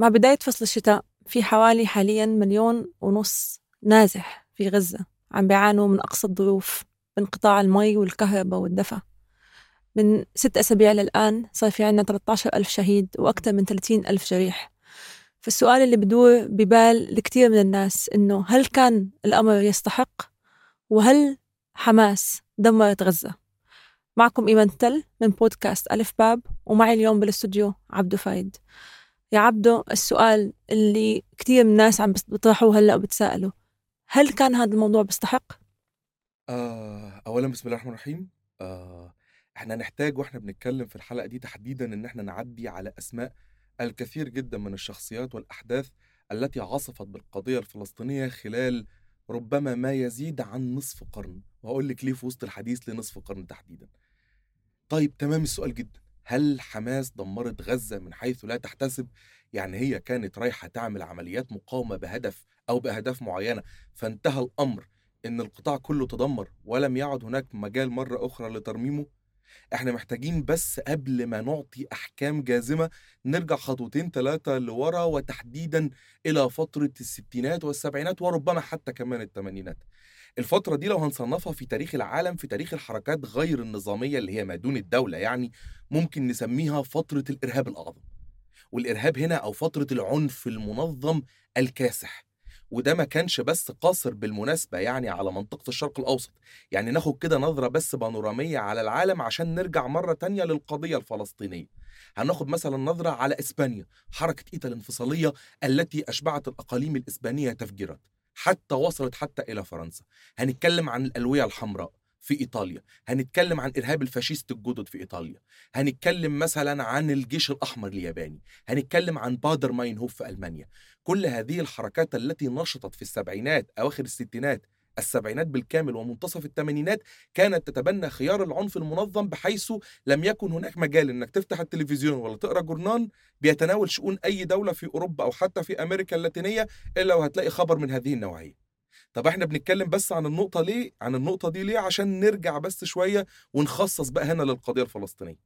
مع بداية فصل الشتاء في حوالي حاليا مليون ونص نازح في غزة عم بيعانوا من أقصى الظروف بانقطاع المي والكهرباء والدفا. من ست أسابيع للآن صار في عنا 13 ألف شهيد وأكثر من 30 ألف جريح. فالسؤال اللي بدور ببال لكثير من الناس إنه هل كان الأمر يستحق؟ وهل حماس دمرت غزة؟ معكم إيمان تل من بودكاست ألف باب ومعي اليوم بالاستوديو عبدو فايد. يا عبدو السؤال اللي كثير من الناس عم بيطرحوه هلا وبتسألوا هل كان هذا الموضوع بيستحق؟ آه أولا بسم الله الرحمن الرحيم. آه إحنا نحتاج وإحنا بنتكلم في الحلقة دي تحديدا إن إحنا نعدي على أسماء الكثير جدا من الشخصيات والأحداث التي عصفت بالقضية الفلسطينية خلال ربما ما يزيد عن نصف قرن. وهقول لك ليه في وسط الحديث لنصف قرن تحديدا. طيب تمام السؤال جدا. هل حماس دمرت غزة من حيث لا تحتسب؟ يعني هي كانت رايحة تعمل عمليات مقاومة بهدف أو بأهداف معينة فانتهى الأمر إن القطاع كله تدمر ولم يعد هناك مجال مرة أخرى لترميمه؟ إحنا محتاجين بس قبل ما نعطي أحكام جازمة نرجع خطوتين ثلاثة لورا وتحديدا إلى فترة الستينات والسبعينات وربما حتى كمان الثمانينات الفترة دي لو هنصنفها في تاريخ العالم في تاريخ الحركات غير النظامية اللي هي ما دون الدولة يعني ممكن نسميها فترة الإرهاب الأعظم. والإرهاب هنا أو فترة العنف المنظم الكاسح. وده ما كانش بس قاصر بالمناسبة يعني على منطقة الشرق الأوسط. يعني ناخد كده نظرة بس بانورامية على العالم عشان نرجع مرة تانية للقضية الفلسطينية. هناخد مثلا نظرة على إسبانيا حركة إيتا الانفصالية التي أشبعت الأقاليم الإسبانية تفجيرات حتى وصلت حتى إلى فرنسا. هنتكلم عن الألوية الحمراء في إيطاليا. هنتكلم عن إرهاب الفاشيست الجدد في إيطاليا. هنتكلم مثلا عن الجيش الأحمر الياباني. هنتكلم عن بادر ماينهوف في ألمانيا. كل هذه الحركات التي نشطت في السبعينات أواخر الستينات السبعينات بالكامل ومنتصف الثمانينات كانت تتبنى خيار العنف المنظم بحيث لم يكن هناك مجال إنك تفتح التلفزيون ولا تقرأ جورنان بيتناول شؤون أي دولة في أوروبا أو حتى في أمريكا اللاتينية إلا وهتلاقي خبر من هذه النوعية. طب إحنا بنتكلم بس عن النقطة ليه؟ عن النقطة دي ليه؟ عشان نرجع بس شوية ونخصص بقى هنا للقضية الفلسطينية.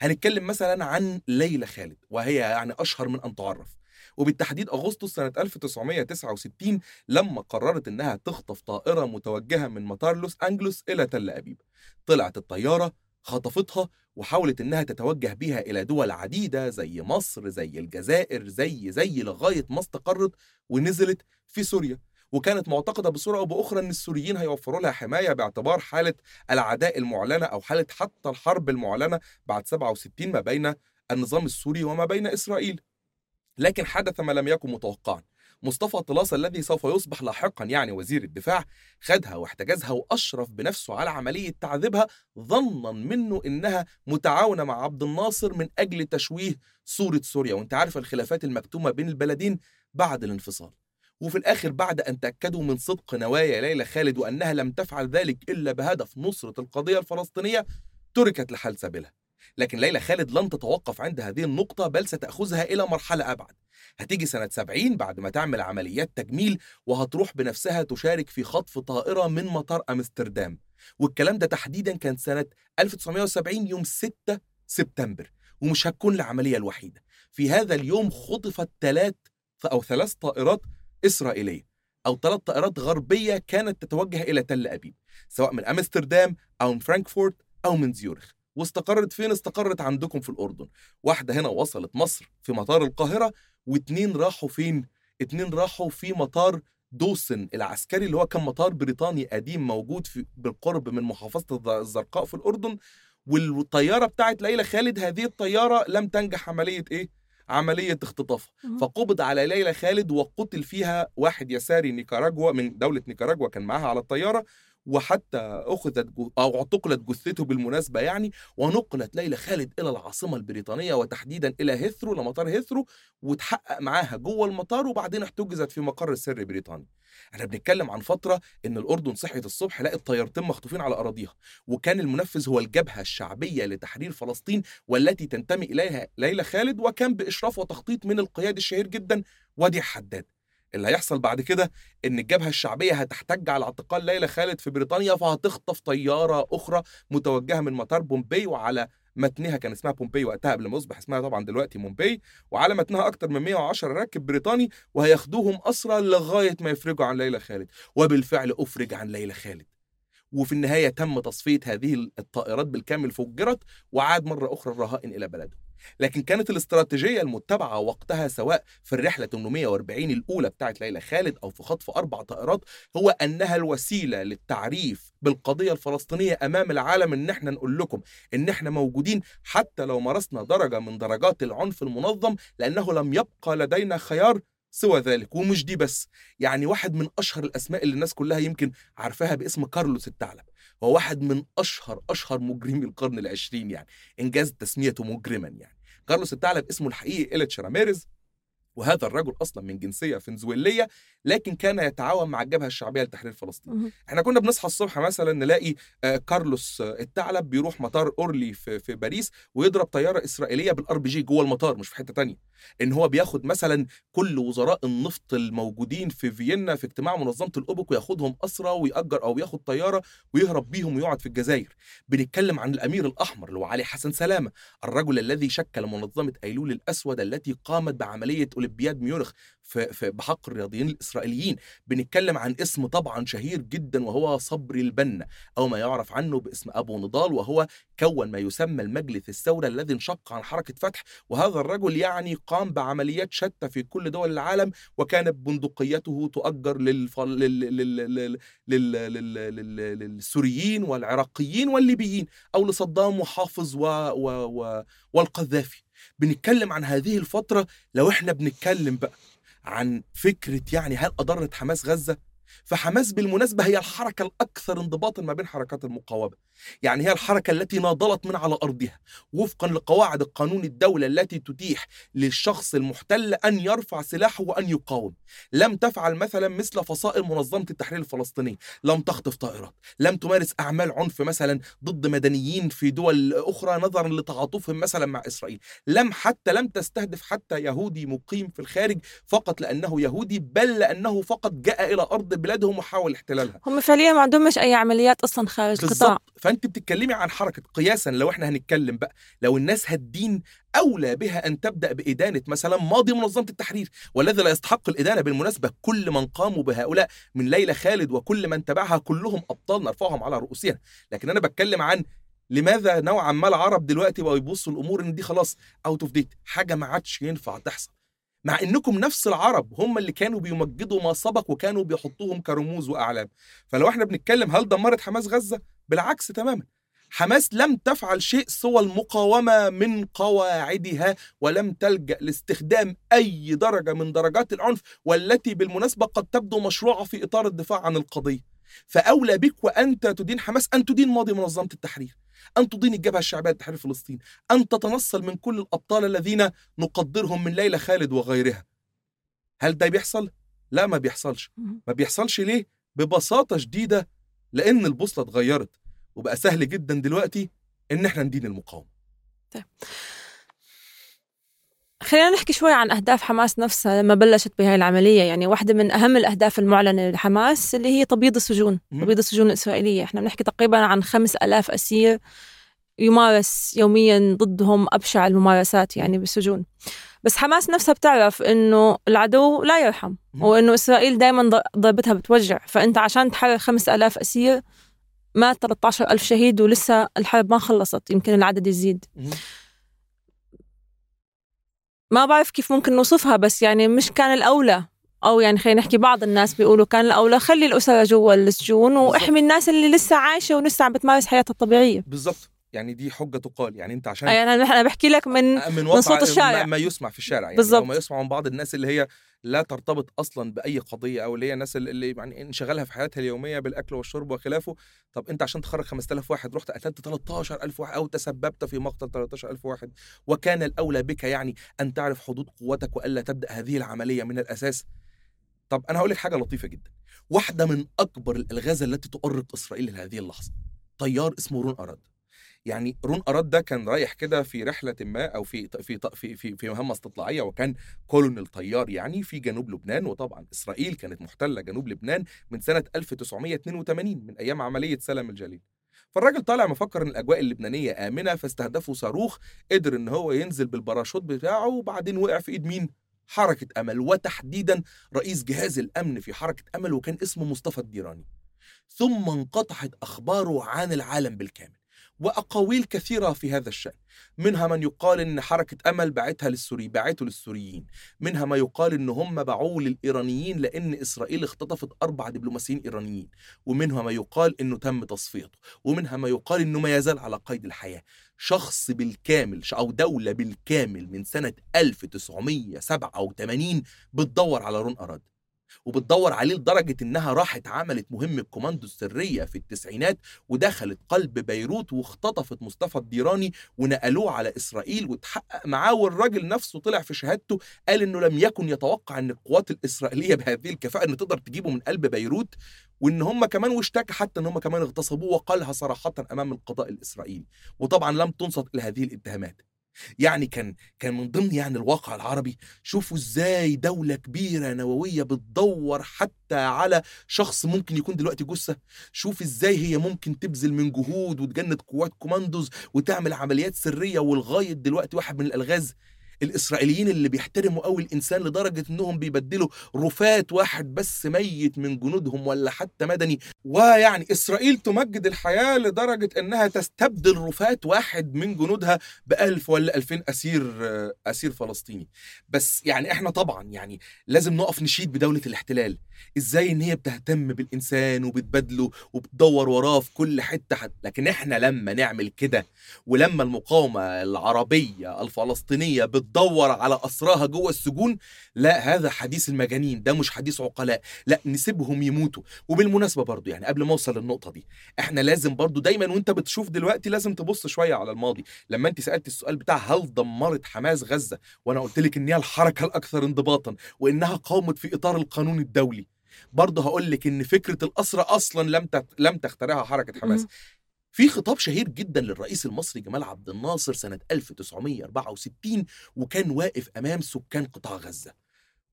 هنتكلم مثلا عن ليلى خالد وهي يعني أشهر من أن تعرف. وبالتحديد أغسطس سنة 1969 لما قررت إنها تخطف طائرة متوجهة من مطار لوس أنجلوس إلى تل أبيب. طلعت الطيارة خطفتها وحاولت إنها تتوجه بها إلى دول عديدة زي مصر زي الجزائر زي زي لغاية ما استقرت ونزلت في سوريا. وكانت معتقدة بصورة أو بأخرى أن السوريين هيوفروا لها حماية باعتبار حالة العداء المعلنة أو حالة حتى الحرب المعلنة بعد 67 ما بين النظام السوري وما بين إسرائيل. لكن حدث ما لم يكن متوقعا. مصطفى طلاس الذي سوف يصبح لاحقا يعني وزير الدفاع خدها واحتجزها وأشرف بنفسه على عملية تعذيبها ظنا منه إنها متعاونة مع عبد الناصر من أجل تشويه صورة سوريا. وأنت عارف الخلافات المكتومة بين البلدين بعد الانفصال. وفي الآخر بعد أن تأكدوا من صدق نوايا ليلى خالد وأنها لم تفعل ذلك إلا بهدف نصرة القضية الفلسطينية تركت لحال سبيلها. لكن ليلى خالد لن تتوقف عند هذه النقطة بل ستأخذها إلى مرحلة أبعد. هتيجي سنة 70 بعد ما تعمل عمليات تجميل وهتروح بنفسها تشارك في خطف طائرة من مطار أمستردام. والكلام ده تحديدا كان سنة 1970 يوم 6 سبتمبر ومش هتكون العملية الوحيدة. في هذا اليوم خطفت ثلاث أو ثلاث طائرات إسرائيلية أو ثلاث طائرات غربية كانت تتوجه إلى تل أبيب سواء من أمستردام أو من فرانكفورت أو من زيورخ. واستقرت فين؟ استقرت عندكم في الأردن. واحدة هنا وصلت مصر في مطار القاهرة واتنين راحوا فين؟ اتنين راحوا في مطار دوسن العسكري اللي هو كان مطار بريطاني قديم موجود في بالقرب من محافظة الزرقاء في الأردن. والطيارة بتاعت ليلى خالد هذه الطيارة لم تنجح عملية إيه؟ عملية اختطافها. فقبض على ليلى خالد وقتل فيها واحد يساري نيكاراجوا من دولة نيكاراجوا كان معاها على الطيارة. وحتى أخذت أو اعتقلت جثته بالمناسبة يعني ونقلت ليلى خالد إلى العاصمة البريطانية وتحديدا إلى هيثرو لمطار هيثرو وتحقق معاها جوه المطار وبعدين احتجزت في مقر السر البريطاني. إحنا بنتكلم عن فترة إن الأردن صحيت الصبح لقت طيارتين مخطوفين على أراضيها وكان المنفذ هو الجبهة الشعبية لتحرير فلسطين والتي تنتمي إليها ليلى خالد وكان بإشراف وتخطيط من القيادي الشهير جدا وديع حداد. اللي هيحصل بعد كده إن الجبهة الشعبية هتحتج على اعتقال ليلى خالد في بريطانيا فهتخطف طيارة أخرى متوجهة من مطار بومبي وعلى متنها كان اسمها بومبي وقتها قبل ما يصبح اسمها طبعا دلوقتي مومباي وعلى متنها أكتر من 110 راكب بريطاني وهياخدوهم اسرى لغاية ما يفرجوا عن ليلى خالد. وبالفعل أفرج عن ليلى خالد. وفي النهاية تم تصفية هذه الطائرات بالكامل فجرت وعاد مرة أخرى الرهائن إلى بلدهم لكن كانت الاستراتيجية المتبعة وقتها سواء في الرحلة 840 الأولى بتاعت ليلى خالد أو في خطف أربع طائرات هو أنها الوسيلة للتعريف بالقضية الفلسطينية أمام العالم إن إحنا نقول لكم إن إحنا موجودين حتى لو مارسنا درجة من درجات العنف المنظم لأنه لم يبقى لدينا خيار سوى ذلك ومش دي بس يعني واحد من أشهر الأسماء اللي الناس كلها يمكن عارفاها باسم كارلوس الثعلب هو واحد من أشهر أشهر مجرمي القرن العشرين يعني إنجاز تسميته مجرما يعني. كارلوس الثعلب اسمه الحقيقي إليتش راميريز وهذا الرجل أصلا من جنسية فنزويلية لكن كان يتعاون مع الجبهة الشعبية لتحرير فلسطين. إحنا كنا بنصحى الصبح مثلا نلاقي آه، كارلوس آه، الثعلب بيروح مطار أورلي في في باريس ويضرب طيارة إسرائيلية بال RPG جوه المطار مش في حتة تانية. إن هو بياخد مثلا كل وزراء النفط الموجودين في فيينا في اجتماع منظمة الأوبك وياخدهم أسرى ويأجر أو ياخد طيارة ويهرب بيهم ويقعد في الجزائر. بنتكلم عن الأمير الأحمر اللي هو علي حسن سلامة الرجل الذي شكل منظمة أيلول الأسود التي قامت بعملية أولمبياد ميونخ في, بحق الرياضيين الإسرائيليين بنتكلم عن اسم طبعا شهير جدا وهو صبري البنا أو ما يعرف عنه باسم أبو نضال وهو كون ما يسمى المجلس الثوري الذي انشق عن حركة فتح وهذا الرجل يعني قام بعمليات شتى في كل دول العالم وكانت بندقيته تؤجر. للسوريين والعراقيين والليبيين أو لصدام وحافظ. والقذافي بنتكلم عن هذه الفترة لو إحنا بنتكلم بقى عن فكرة يعني هل أضرت حماس غزة؟ فحماس بالمناسبة هي الحركة الأكثر انضباطا ما بين حركات المقاومة. يعني هي الحركة التي ناضلت من على أرضها وفقا لقواعد القانون الدولة التي تتيح للشخص المحتل أن يرفع سلاحه وأن يقاوم. لم تفعل مثلا مثل فصائل منظمة التحرير الفلسطيني. لم تخطف طائرات. لم تمارس أعمال عنف مثلا ضد مدنيين في دول أخرى نظرا لتعاطفهم مثلا مع إسرائيل. لم حتى لم تستهدف حتى يهودي مقيم في الخارج فقط لأنه يهودي بل لأنه فقط جاء إلى أرض بلادهم وحاول احتلالها. هم فعليا ما عندهمش أي عمليات أصلا خارج القطاع. بالظبط فأنت بتتكلمي عن حركة. قياسا لو إحنا هنتكلم بقى لو الناس هتدين أولى بها أن تبدأ بإدانة مثلا ماضي منظمة التحرير والذي لا يستحق الإدانة بالمناسبة كل من قاموا بهؤلاء من ليلى خالد وكل من تبعها كلهم ابطال نرفعهم على رؤوسنا. لكن أنا بتكلم عن لماذا نوعا ما العرب دلوقتي بقوا يبصوا الأمور إن دي خلاص out of date حاجة ما عادش ينفع تحصل. مع إنكم نفس العرب هم اللي كانوا بيمجدوا ما سبق وكانوا بيحطوهم كرموز وأعلام. فلو إحنا بنتكلم هل دمرت حماس غزة؟ بالعكس تماما. حماس لم تفعل شيء سوى المقاومة من قواعدها ولم تلجأ لاستخدام أي درجة من درجات العنف والتي بالمناسبة قد تبدو مشروعة في إطار الدفاع عن القضية. فأولى بك وأنت تدين حماس أن تدين ماضي منظمة التحرير. أن تدين الجبهة الشعبية لتحرير فلسطين أن تتنصل من كل الأبطال الذين نقدرهم من ليلى خالد وغيرها. هل ده بيحصل؟ لا ما بيحصلش. ما بيحصلش ليه؟ ببساطة شديدة لأن البوصلة اتغيرت وبقى سهل جدا دلوقتي إن إحنا ندين المقاومة. خلينا نحكي شوي عن أهداف حماس نفسها لما بلشت بهاي العملية. يعني واحدة من أهم الأهداف المعلنة لحماس اللي هي تبييض السجون. تبييض السجون الإسرائيلية. إحنا بنحكي تقريبا عن خمس ألاف أسير يمارس يوميا ضدهم أبشع الممارسات يعني بالسجون. بس حماس نفسها بتعرف إنه العدو لا يرحم. وإنه إسرائيل دائما ضربتها بتوجع. فأنت عشان تحرر خمس ألاف أسير مات 13 ألف شهيد ولسه الحرب ما خلصت. يمكن العدد يزيد. ما بعرف كيف ممكن نوصفها بس يعني مش كان الأولى. أو يعني خلينا نحكي بعض الناس بيقولوا كان الأولى خلي الأسرة جوا السجون وإحمي الناس اللي لسه عايشة ولسه عم بتمارس حياتها الطبيعية. بالظبط يعني دي حجة تقال. يعني أنت عشان يعني أنا بحكي لك من من واقع صوت الشارع. ما- يسمع في الشارع يعني بالظبط. ما يسمع من بعض الناس اللي هي لا ترتبط أصلا بأي قضية أو اللي هي الناس اللي- يعني انشغالها في حياتها اليومية بالأكل والشرب وخلافه. طب أنت عشان تخرج 5000 واحد رحت قتلت 13000 واحد أو تسببت في مقتل 13000 واحد. وكان الأولى بك يعني أن تعرف حدود قوتك وألا تبدأ هذه العملية من الأساس. طب أنا هقول لك حاجة لطيفة جدا. واحدة من أكبر الألغاز التي تؤرق إسرائيل لهذه اللحظة. طيار اسمه رون أراد. يعني رون أراد ده كان رايح كده في رحلة ما أو في في في في, في مهمة استطلاعية وكان كولونيل طيار يعني في جنوب لبنان وطبعا إسرائيل كانت محتلة جنوب لبنان من سنة 1982 من أيام عملية سلام الجليل. فالراجل طالع مفكر إن الأجواء اللبنانية آمنة فاستهدفوا صاروخ قدر إن هو ينزل بالباراشوت بتاعه وبعدين وقع في إيد مين؟ حركة أمل. وتحديدا رئيس جهاز الأمن في حركة أمل وكان اسمه مصطفى الديراني. ثم انقطعت أخباره عن العالم بالكامل. وأقاويل كثيرة في هذا الشأن. منها من يقال إن حركة أمل باعتها للسوري باعته للسوريين. منها ما يقال إن هم باعوه للإيرانيين لأن إسرائيل اختطفت أربع دبلوماسيين إيرانيين. ومنها ما يقال إنه تم تصفيته. ومنها ما يقال إنه ما يزال على قيد الحياة. شخص بالكامل أو دولة بالكامل من سنة 1987 بتدور على رون أراد. وبتدور عليه لدرجة إنها راحت عملت مهمة كوماندو السرية في التسعينات ودخلت قلب بيروت واختطفت مصطفى الديراني ونقلوه على إسرائيل وتحقق معاه والراجل نفسه طلع في شهادته قال إنه لم يكن يتوقع إن القوات الإسرائيلية بهذه الكفاءة إن تقدر تجيبه من قلب بيروت وإن هم كمان واشتكى حتى إن هم كمان اغتصبوه وقالها صراحة أمام القضاء الإسرائيلي. وطبعا لم تنصت إلى هذه الاتهامات. يعني كان كان من ضمن يعني الواقع العربي. شوفوا إزاي دولة كبيرة نووية بتدور حتى على شخص ممكن يكون دلوقتي جثة. شوف إزاي هي ممكن تبذل من جهود وتجند قوات كوماندوز وتعمل عمليات سرية ولغاية دلوقتي واحد من الألغاز. الإسرائيليين اللي بيحترموا قوي الإنسان لدرجة إنهم بيبدلوا رفات واحد بس ميت من جنودهم ولا حتى مدني ويعني إسرائيل تمجد الحياة لدرجة إنها تستبدل رفات واحد من جنودها بألف ولا ألفين أسير أسير فلسطيني بس يعني إحنا طبعا يعني لازم نقف نشيد بدولة الاحتلال إزاي إن هي بتهتم بالإنسان وبتبادله وبتدور وراه في كل حتة حد. لكن إحنا لما نعمل كده ولما المقاومة العربية الفلسطينية بتدور على أسراها جوه السجون لا هذا حديث المجانين ده مش حديث عقلاء لا نسيبهم يموتوا. وبالمناسبة برضو يعني قبل ما أوصل للنقطة دي إحنا لازم برضو دايما وأنت بتشوف دلوقتي لازم تبص شوية على الماضي. لما أنت سألت السؤال بتاع هل دمرت حماس غزة وأنا قلت لك إن هي الحركة الأكثر انضباطا وإنها قامت في إطار القانون الدولي. برضه هقول لك إن فكرة الاسرى أصلا لم لم تخترعها حركة حماس. في خطاب شهير جدا للرئيس المصري جمال عبد الناصر سنة 1964 وكان واقف أمام سكان قطاع غزة.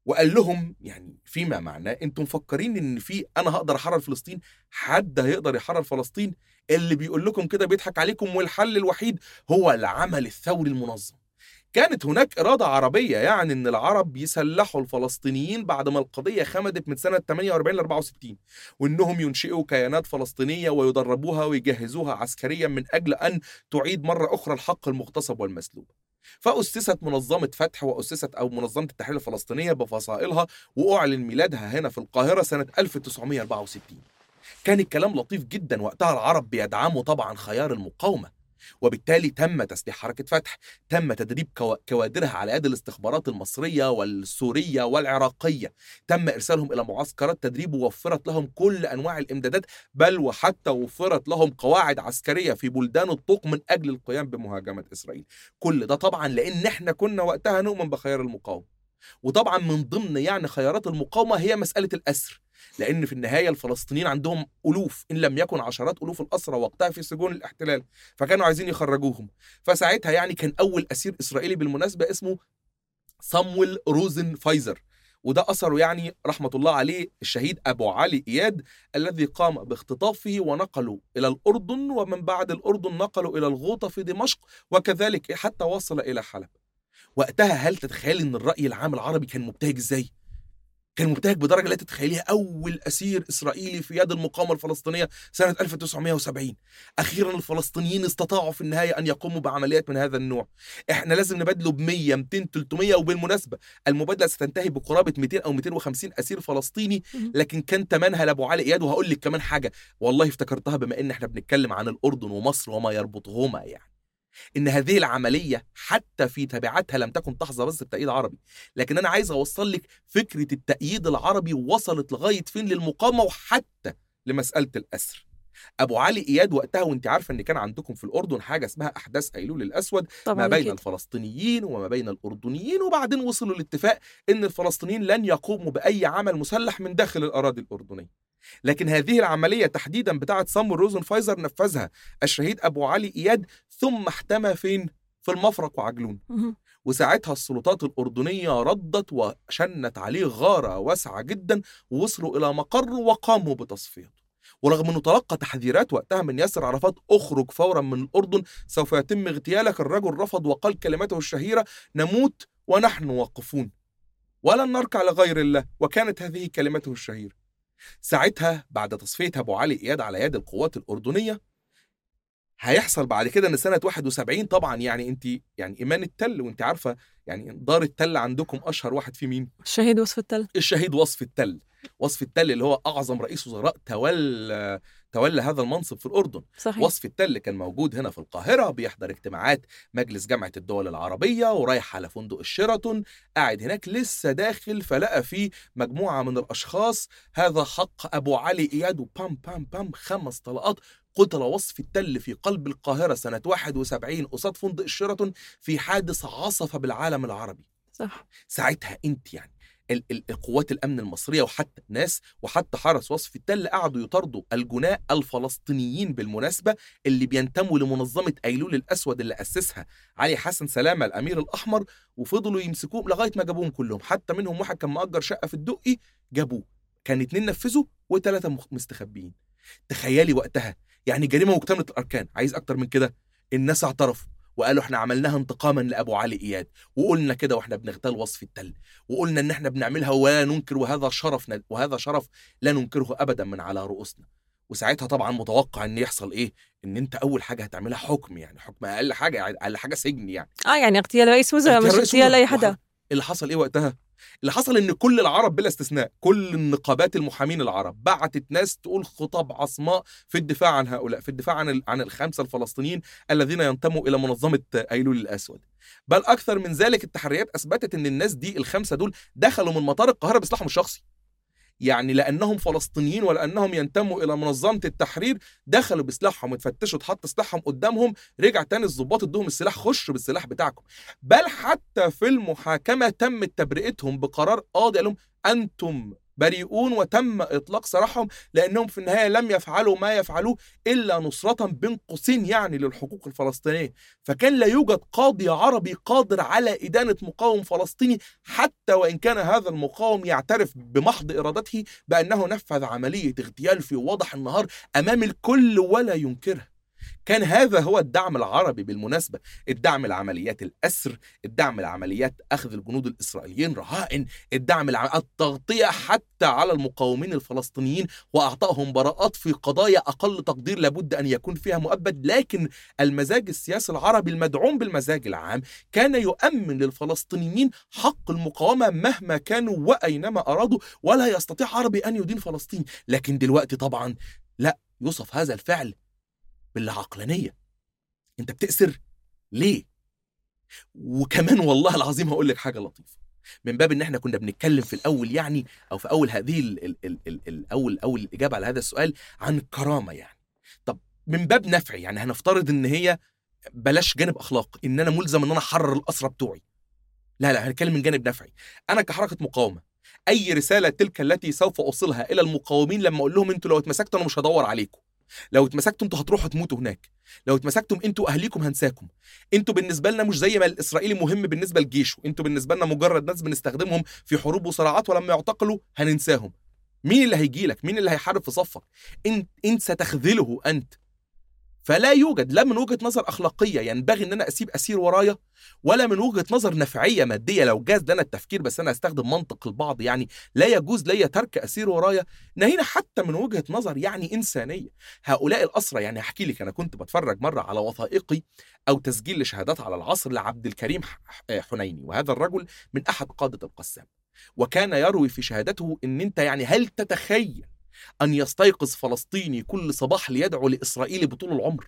وقال لهم يعني فيما معناه أنتم مفكرين إن في أنا هقدر أحرر فلسطين؟ حد هيقدر يحرر فلسطين؟ اللي بيقول لكم كده بيضحك عليكم والحل الوحيد هو العمل الثوري المنظم. كانت هناك إرادة عربية يعني إن العرب يسلحوا الفلسطينيين بعد ما القضية خمدت من سنة 48 ل 64 وإنهم ينشئوا كيانات فلسطينية ويدربوها ويجهزوها عسكريا من أجل أن تعيد مرة أخرى الحق المغتصب والمسلوب. فأسست منظمة فتح وأسست أو منظمة التحرير الفلسطينية بفصائلها وأعلن ميلادها هنا في القاهرة سنة 1964 كان الكلام لطيف جدا وقتها العرب بيدعموا طبعا خيار المقاومة. وبالتالي تم تسليح حركة فتح تم تدريب كوادرها على يد الاستخبارات المصرية والسورية والعراقية. تم إرسالهم إلى معسكرات تدريب ووفرت لهم كل أنواع الإمدادات بل وحتى وفرت لهم قواعد عسكرية في بلدان الطوق من أجل القيام بمهاجمة إسرائيل. كل ده طبعا لأن إحنا كنا وقتها نؤمن بخيار المقاومة. وطبعا من ضمن يعني خيارات المقاومة هي مسألة الأسر. لأن في النهايه الفلسطينيين عندهم الوف ان لم يكن عشرات الوف الاسرى وقتها في سجون الاحتلال فكانوا عايزين يخرجوهم فساعتها يعني كان اول اسير اسرائيلي بالمناسبه اسمه صامويل روزن فايزر وده أثره يعني رحمة الله عليه الشهيد أبو علي إياد الذي قام باختطافه ونقله إلى الأردن ومن بعد الأردن نقله إلى الغوطة في دمشق وكذلك حتى وصل إلى حلب وقتها هل تتخيل أن الرأي العام العربي كان مبتهج إزاي؟ كان مبتهج بدرجة لا تتخيليها. أول أسير إسرائيلي في يد المقاومة الفلسطينية سنة 1970 أخيرا الفلسطينيين استطاعوا في النهاية أن يقوموا بعمليات من هذا النوع. إحنا لازم نبادله ب 100 200 300 وبالمناسبة المبادلة ستنتهي بقرابة 200 أو 250 أسير فلسطيني لكن كان ثمنها لأبو علي إياد. وهقول لك كمان حاجة والله افتكرتها بما إن إحنا بنتكلم عن الأردن ومصر وما يربطهما يعني. إن هذه العملية حتى في تبعاتها لم تكن تحظى بس بتأييد عربي. لكن أنا عايز أوصل لك فكرة التأييد العربي وصلت لغاية فين؟ للمقاومة وحتى لمسألة الأسر. أبو علي إياد وقتها وأنت عارفة إن كان عندكم في الأردن حاجة اسمها أحداث ايلول الأسود ما بين كده. الفلسطينيين وما بين الأردنيين وبعدين وصلوا لاتفاق إن الفلسطينيين لن يقوموا بأي عمل مسلح من داخل الأراضي الأردنية. لكن هذه العملية تحديدا بتاعة صامو روزن فايزر نفذها الشهيد أبو علي إياد ثم احتمى فين؟ في المفرق وعجلون. وساعتها السلطات الأردنية ردت وشنت عليه غارة واسعة جدا ووصلوا إلى مقر وقاموا بتصفيته. ورغم إنه تلقى تحذيرات وقتها من ياسر عرفات أخرج فورا من الأردن سوف يتم اغتيالك الرجل رفض وقال كلمته الشهيرة نموت ونحن واقفون. ولن نركع لغير الله. وكانت هذه كلمته الشهيرة. ساعتها بعد تصفية أبو علي إياد على يد القوات الأردنية هيحصل بعد كده إن سنة 71 طبعا يعني انت يعني إيمان التل وانت عارفة يعني دار التل عندكم أشهر واحد في مين؟ الشهيد وصف التل الشهيد وصف التل وصف التل اللي هو أعظم رئيس وزراء تولى تولى هذا المنصب في الأردن. صحيح. وصف التل كان موجود هنا في القاهرة بيحضر اجتماعات مجلس جامعة الدول العربية ورايح على فندق الشيراتون. قاعد هناك لسه داخل فلقى فيه مجموعة من الأشخاص. هذا حق أبو علي إياد وبام بام بام خمس طلقات. قتل وصف التل في قلب القاهرة سنة 71 قصاد فندق الشيراتون في حادث عصف بالعالم العربي. صح. ساعتها أنت يعني القوات الأمن المصرية وحتى ناس وحتى حرس وصف التل قعدوا يطاردوا الجناء الفلسطينيين بالمناسبة اللي بينتموا لمنظمة أيلول الأسود اللي أسسها علي حسن سلامة الأمير الأحمر وفضلوا يمسكوهم لغاية ما جابوهم كلهم. حتى منهم واحد كان مأجر شقة في الدقي جابوه. كان اتنين نفذوا وثلاثه مستخبيين. تخيلي وقتها. يعني جريمة مكتملة الأركان. عايز أكتر من كده؟ الناس اعترفوا. وقالوا إحنا عملناها انتقاما لأبو علي إياد وقلنا كده وإحنا بنغتال وصف التل وقلنا إن إحنا بنعملها ولا ننكر وهذا شرف وهذا شرف لا ننكره ابدا من على رؤوسنا. وساعتها طبعا متوقع إن يحصل إيه؟ إن أنت أول حاجة هتعملها حكم يعني حكم أقل حاجة أقل حاجة سجن يعني. آه يعني اغتيال رئيس وزراء مش اغتيال أي. حدا. اللي حصل إيه وقتها؟ اللي حصل إن كل العرب بلا استثناء كل النقابات المحامين العرب بعتت ناس تقول خطب عصماء في الدفاع عن هؤلاء في الدفاع عن عن الخمسه الفلسطينيين الذين ينتموا إلى منظمة أيلول الأسود. بل أكثر من ذلك التحريات أثبتت إن الناس دي الخمسه دول دخلوا من مطار القاهرة بسلاحهم الشخصي. يعني لأنهم فلسطينيين ولأنهم ينتموا إلى منظمة التحرير دخلوا بسلاحهم اتفتشوا اتحط سلاحهم قدامهم رجع تاني الضباط ادوهم السلاح خش بالسلاح بتاعكم. بل حتى في المحاكمة تم تبرئتهم بقرار قاضي قال لهم أنتم بريئون وتم إطلاق سراحهم لأنهم في النهاية لم يفعلوا ما يفعلوه إلا نصرة بين قوسين يعني للحقوق الفلسطينية. فكان لا يوجد قاضي عربي قادر على إدانة مقاوم فلسطيني حتى وإن كان هذا المقاوم يعترف بمحض إرادته بأنه نفذ عملية اغتيال في وضح النهار أمام الكل ولا ينكرها. كان هذا هو الدعم العربي بالمناسبة. الدعم لعمليات الأسر الدعم لعمليات أخذ الجنود الإسرائيليين رهائن الدعم الع... التغطية حتى على المقاومين الفلسطينيين وأعطائهم براءات في قضايا أقل تقدير لابد أن يكون فيها مؤبد. لكن المزاج السياسي العربي المدعوم بالمزاج العام كان يؤمن للفلسطينيين حق المقاومة مهما كانوا وأينما أرادوا ولا يستطيع عربي أن يدين فلسطين. لكن دلوقتي طبعا لا يوصف هذا الفعل بالعقلانية. أنت بتأسر ليه؟ وكمان والله العظيم هقول لك حاجة لطيفة. من باب إن إحنا كنا بنتكلم في الأول يعني أو في أول هذه ال ال ال ال الأول أول الاجابه على هذا السؤال عن الكرامه يعني. طب من باب نفعي يعني هنفترض إن هي بلاش جانب اخلاق إن أنا ملزم إن أنا أحرر الاسرى بتوعي. لا لا هنتكلم من جانب نفعي. أنا كحركة مقاومة أي رسالة تلك التي سوف أوصلها إلى المقاومين لما أقول لهم أنتوا لو اتمسكتوا أنا مش هدور عليكم. لو اتمسكتوا أنتوا هتروحوا تموتوا هناك. لو اتمسكتم أنتوا اهليكم هنساكم. أنتوا بالنسبة لنا مش زي ما الإسرائيلي مهم بالنسبة لجيشه. أنتوا بالنسبة لنا مجرد ناس بنستخدمهم في حروب وصراعات ولما يعتقلوا هننساهم. مين اللي هيجي لك مين اللي هيحارب في صفك؟ انت انت ستخذله أنت. فلا يوجد لا من وجهة نظر أخلاقية ينبغي إن أنا أسيب أسير ورايا ولا من وجهة نظر نفعية مادية. لو جاز لنا التفكير بس أنا أستخدم منطق البعض يعني لا يجوز لي ترك أسير ورايا. نهينا حتى من وجهة نظر يعني إنسانية. هؤلاء الاسرى يعني هحكي لك أنا كنت بتفرج مرة على وثائقي أو تسجيل لشهادات على العصر لعبد الكريم حنيني وهذا الرجل من أحد قادة القسام. وكان يروي في شهادته إن أنت يعني هل تتخيل أن يستيقظ فلسطيني كل صباح ليدعو لإسرائيل بطول العمر.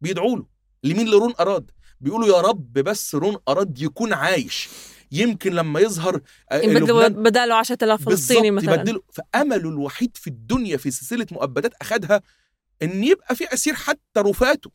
بيدعوا له. لمين لرون أراد؟ بيقولوا يا رب بس رون أراد يكون عايش. يمكن لما يظهر يبدلوا بداله 10000 فلسطيني مثلا. يبدلوا. فأمله الوحيد في الدنيا في سلسلة مؤبدات أخدها إن يبقى في أسير حتى رفاته.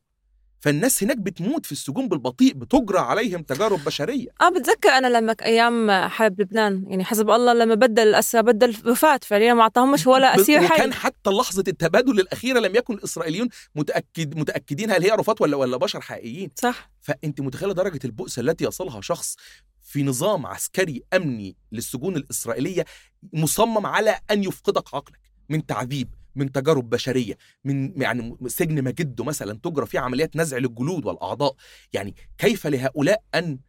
فالناس هناك بتموت في السجون بالبطيء بتجرى عليهم تجارب بشرية. آه بتذكر أنا لما أيام حرب لبنان يعني حزب الله لما بدل الاسرى بدل وفات فعليا ما اعطاهمش ولا أسير حي. وكان حتى لحظة التبادل الأخيرة لم يكن الإسرائيليون متاكد متأكدين هل هي رفات ولا ولا بشر حقيقيين. صح. فأنت متخيلة درجة البؤس التي يصلها شخص في نظام عسكري أمني للسجون الإسرائيلية مصمم على أن يفقدك عقلك من تعذيب. من تجارب بشرية من يعني سجن مجده مثلا تجرى فيه عمليات نزع للجلود والأعضاء. يعني كيف لهؤلاء ان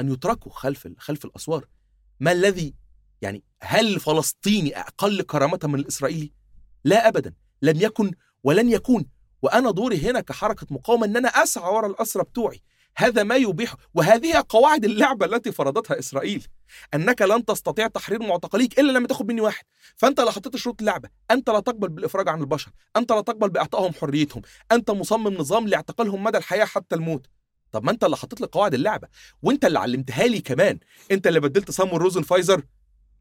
أن يتركوا خلف خلف الأسوار؟ ما الذي يعني هل الفلسطيني أقل كرامة من الإسرائيلي؟ لا ابدا. لم يكن ولن يكون. وأنا دوري هنا كحركة مقاومة إن أنا أسعى ورا الأسرى بتوعي. هذا ما يبيح وهذه قواعد اللعبة التي فرضتها إسرائيل. أنك لن تستطيع تحرير معتقليك إلا لما تاخد مني واحد. فأنت لا حطيت شروط اللعبه أنت لا تقبل بالإفراج عن البشر. أنت لا تقبل بإعطائهم حريتهم. أنت مصمم نظام لاعتقالهم مدى الحياة حتى الموت. طب ما أنت اللي حطيت لي قواعد اللعبة. وأنت اللي علمتها لي كمان. أنت اللي بدلت سامو روزن فايزر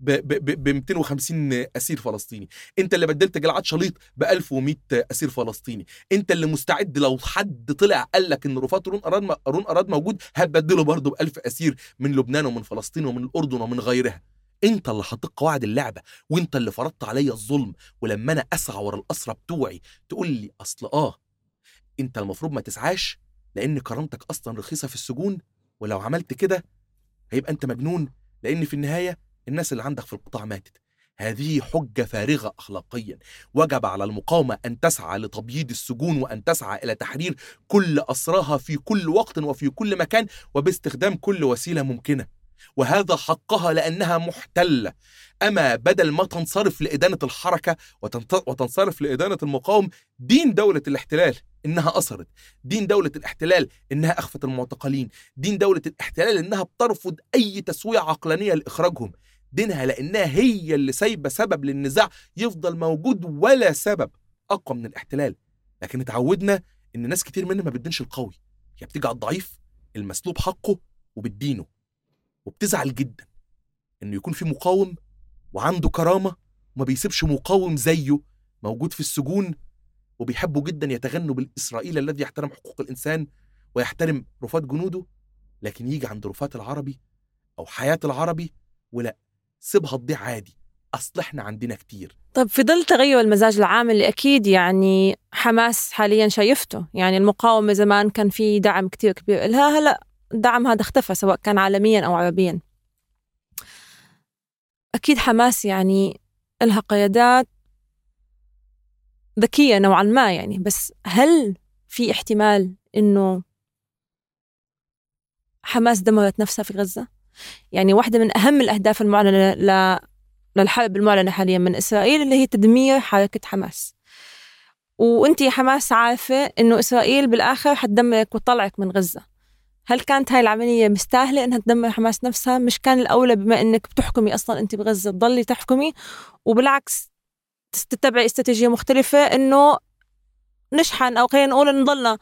ب 250 أسير فلسطيني. أنت اللي بدلت جلعاد شليط ب 1100 أسير فلسطيني. أنت اللي مستعد لو حد طلع قال لك إن رفات رون أراد رون أراد موجود هتبدله برضه ب 1000 أسير من لبنان ومن فلسطين ومن الأردن ومن غيرها. أنت اللي حطيت قواعد اللعبة وأنت اللي فرضت عليا الظلم. ولما أنا أسعى ورا الأسرى بتوعي تقول لي أصل آه أنت المفروض ما تسعاش لأن كرامتك أصلا رخيصة في السجون ولو عملت كده هيبقى أنت مجنون. لأن في النهاية الناس اللي عندك في القطاع ماتت. هذه حجة فارغة أخلاقيا. وجب على المقاومة أن تسعى لتبييض السجون وأن تسعى إلى تحرير كل أسراها في كل وقت وفي كل مكان وباستخدام كل وسيلة ممكنة. وهذا حقها لأنها محتلة. أما بدل ما تنصرف لإدانة الحركة وتنصرف لإدانة المقاوم دين دولة الاحتلال إنها أثرت دين دولة الاحتلال إنها أخفت المعتقلين. دين دولة الاحتلال إنها بترفض أي تسوية عقلانية لإخراجهم. دينها لأنها هي اللي سايبة سبب للنزاع يفضل موجود ولا سبب أقوى من الاحتلال. لكن اتعودنا إن ناس كتير مننا ما بتدينش القوي. هي بتيجي على الضعيف المسلوب حقه وبتدينه. وبتزعل جدا إنه يكون في مقاوم وعنده كرامة وما بيسيبش مقاوم زيه موجود في السجون وبيحبوا جدا يتغنوا بالإسرائيل الذي يحترم حقوق الإنسان ويحترم رفات جنوده. لكن يجي عند رفات العربي أو حياة العربي ولا سيبها تضيع عادي. أصل إحنا عندنا كتير. طيب في ظل تغير المزاج العام اللي أكيد يعني حماس حاليا شايفته يعني المقاومة زمان كان في دعم كتير كبير لها هلأ الدعم هذا اختفى سواء كان عالميا أو عربيا. أكيد حماس يعني لها قيادات ذكية نوعا ما يعني بس هل في احتمال إنه حماس دمرت نفسها في غزة؟ يعني واحدة من أهم الأهداف المعلنة. للحرب المعلنة حاليا من إسرائيل اللي هي تدمير حركة حماس. وأنت يا حماس عارفة إنه إسرائيل بالآخر حتدمرك وتطلعك من غزة. هل كانت هاي العملية مستاهلة إنها تدمر حماس نفسها؟ مش كان الأولى بما إنك بتحكمي أصلا أنت بغزة تضلي تحكمي. وبالعكس تتبعي استراتيجية مختلفة إنه نشحن أو خلينا نقول نضلنا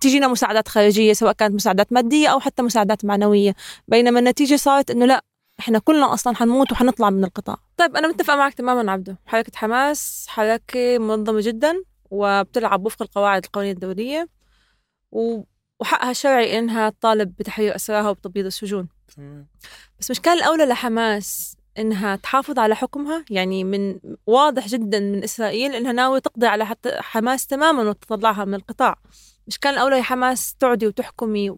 تجينا مساعدات خارجية سواء كانت مساعدات مادية أو حتى مساعدات معنوية. بينما النتيجة صارت إنه لا إحنا كلنا أصلا حنموت وحنطلع من القطاع. طيب أنا متفقة معك تماما عبده حركة حماس حركة منظمة جدا وبتلعب وفق القواعد القانونية الدولية وحقها الشرعي إنها تطالب بتحرير اسراها وبتبييض السجون. بس مش كان الأولى لحماس. إنها تحافظ على حكمها يعني من واضح جدا من إسرائيل إنها ناوية تقضي على حتى حماس تماما وتطلعها من القطاع. مش كان الأولى يا حماس تعدي وتحكمي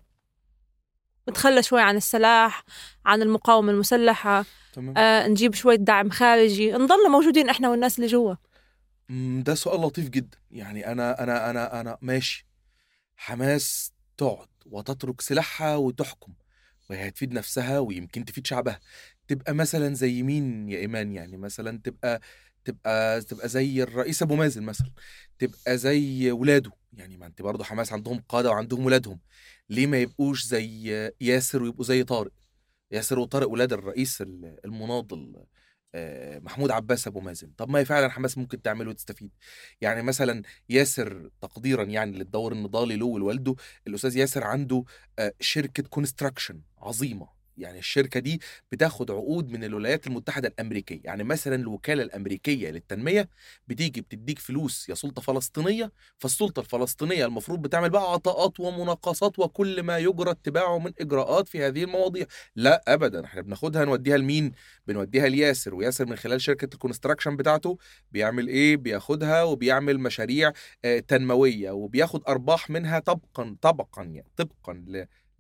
وتخلى شوي عن السلاح عن المقاومة المسلحة تمام. آه نجيب شوية دعم خارجي. نضل موجودين إحنا والناس اللي جوا. ده سؤال لطيف جدا. يعني أنا أنا أنا أنا ماشي. حماس تقعد وتترك سلاحها وتحكم وهي هتفيد نفسها ويمكن تفيد شعبها. تبقى مثلا زي مين يا إيمان يعني؟ مثلا تبقى تبقى تبقى زي الرئيس أبو مازن مثلا تبقى زي ولاده. يعني ما أنت برضه حماس عندهم قادة وعندهم ولادهم. ليه ما يبقوش زي ياسر ويبقوا زي طارق؟ ياسر وطارق ولاد الرئيس المناضل آه، محمود عباس أبو مازن. طب ما هي فعلا حماس ممكن تعمل وتستفيد. يعني مثلا ياسر تقديرا يعني للدور النضالي له ولوالده الأستاذ ياسر عنده آه، شركة كونستراكشن عظيمة. يعني الشركة دي بتاخد عقود من الولايات المتحدة الأمريكية. يعني مثلا الوكالة الأمريكية للتنمية بتيجي بتديك فلوس يا سلطة فلسطينية فالسلطة الفلسطينية المفروض بتعمل بقى عطاءات ومناقصات وكل ما يجرى اتباعه من إجراءات في هذه المواضيع. لا ابدا. إحنا بناخدها نوديها لمين؟ بنوديها لياسر. وياسر من خلال شركة ال construction بتاعته بيعمل إيه؟ بياخدها وبيعمل مشاريع تنموية وبياخد أرباح منها طبقا طبقا يعني طبقا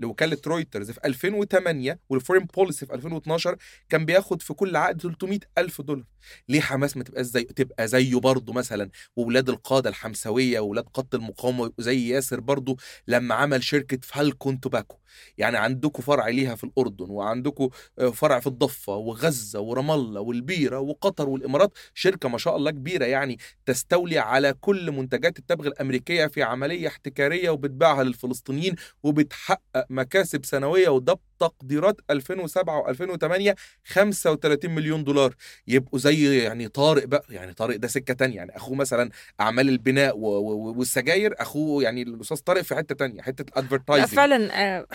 لوكالة رويترز في 2008 وال Foreign Policy في 2012 كان بياخد في كل عقد 300 ألف دولار. ليه حماس ما تبقاش زي تبقى زيه برضه مثلا؟ واولاد القادة الحمسويه واولاد قاده المقاومة يبقوا زي ياسر برضه لما عمل شركة فالكون توباكو. يعني عندكم فرع ليها في الأردن وعندكم فرع في الضفة وغزة ورام الله والبيرة وقطر والإمارات. شركة ما شاء الله كبيرة يعني تستولي على كل منتجات التبغ الأمريكية في عملية احتكارية وبتبيعها للفلسطينيين وبتحقق مكاسب سنوية وده بتقديرات 2007 و2008 35 مليون دولار. يبقوا زي يعني طارق بقى يعني طارق ده سكة تانية. يعني أخوه مثلا أعمال البناء والسجاير أخوه يعني الأستاذ طارق في حتة تانية حتة لا الادفرتايزنج فعلا آه،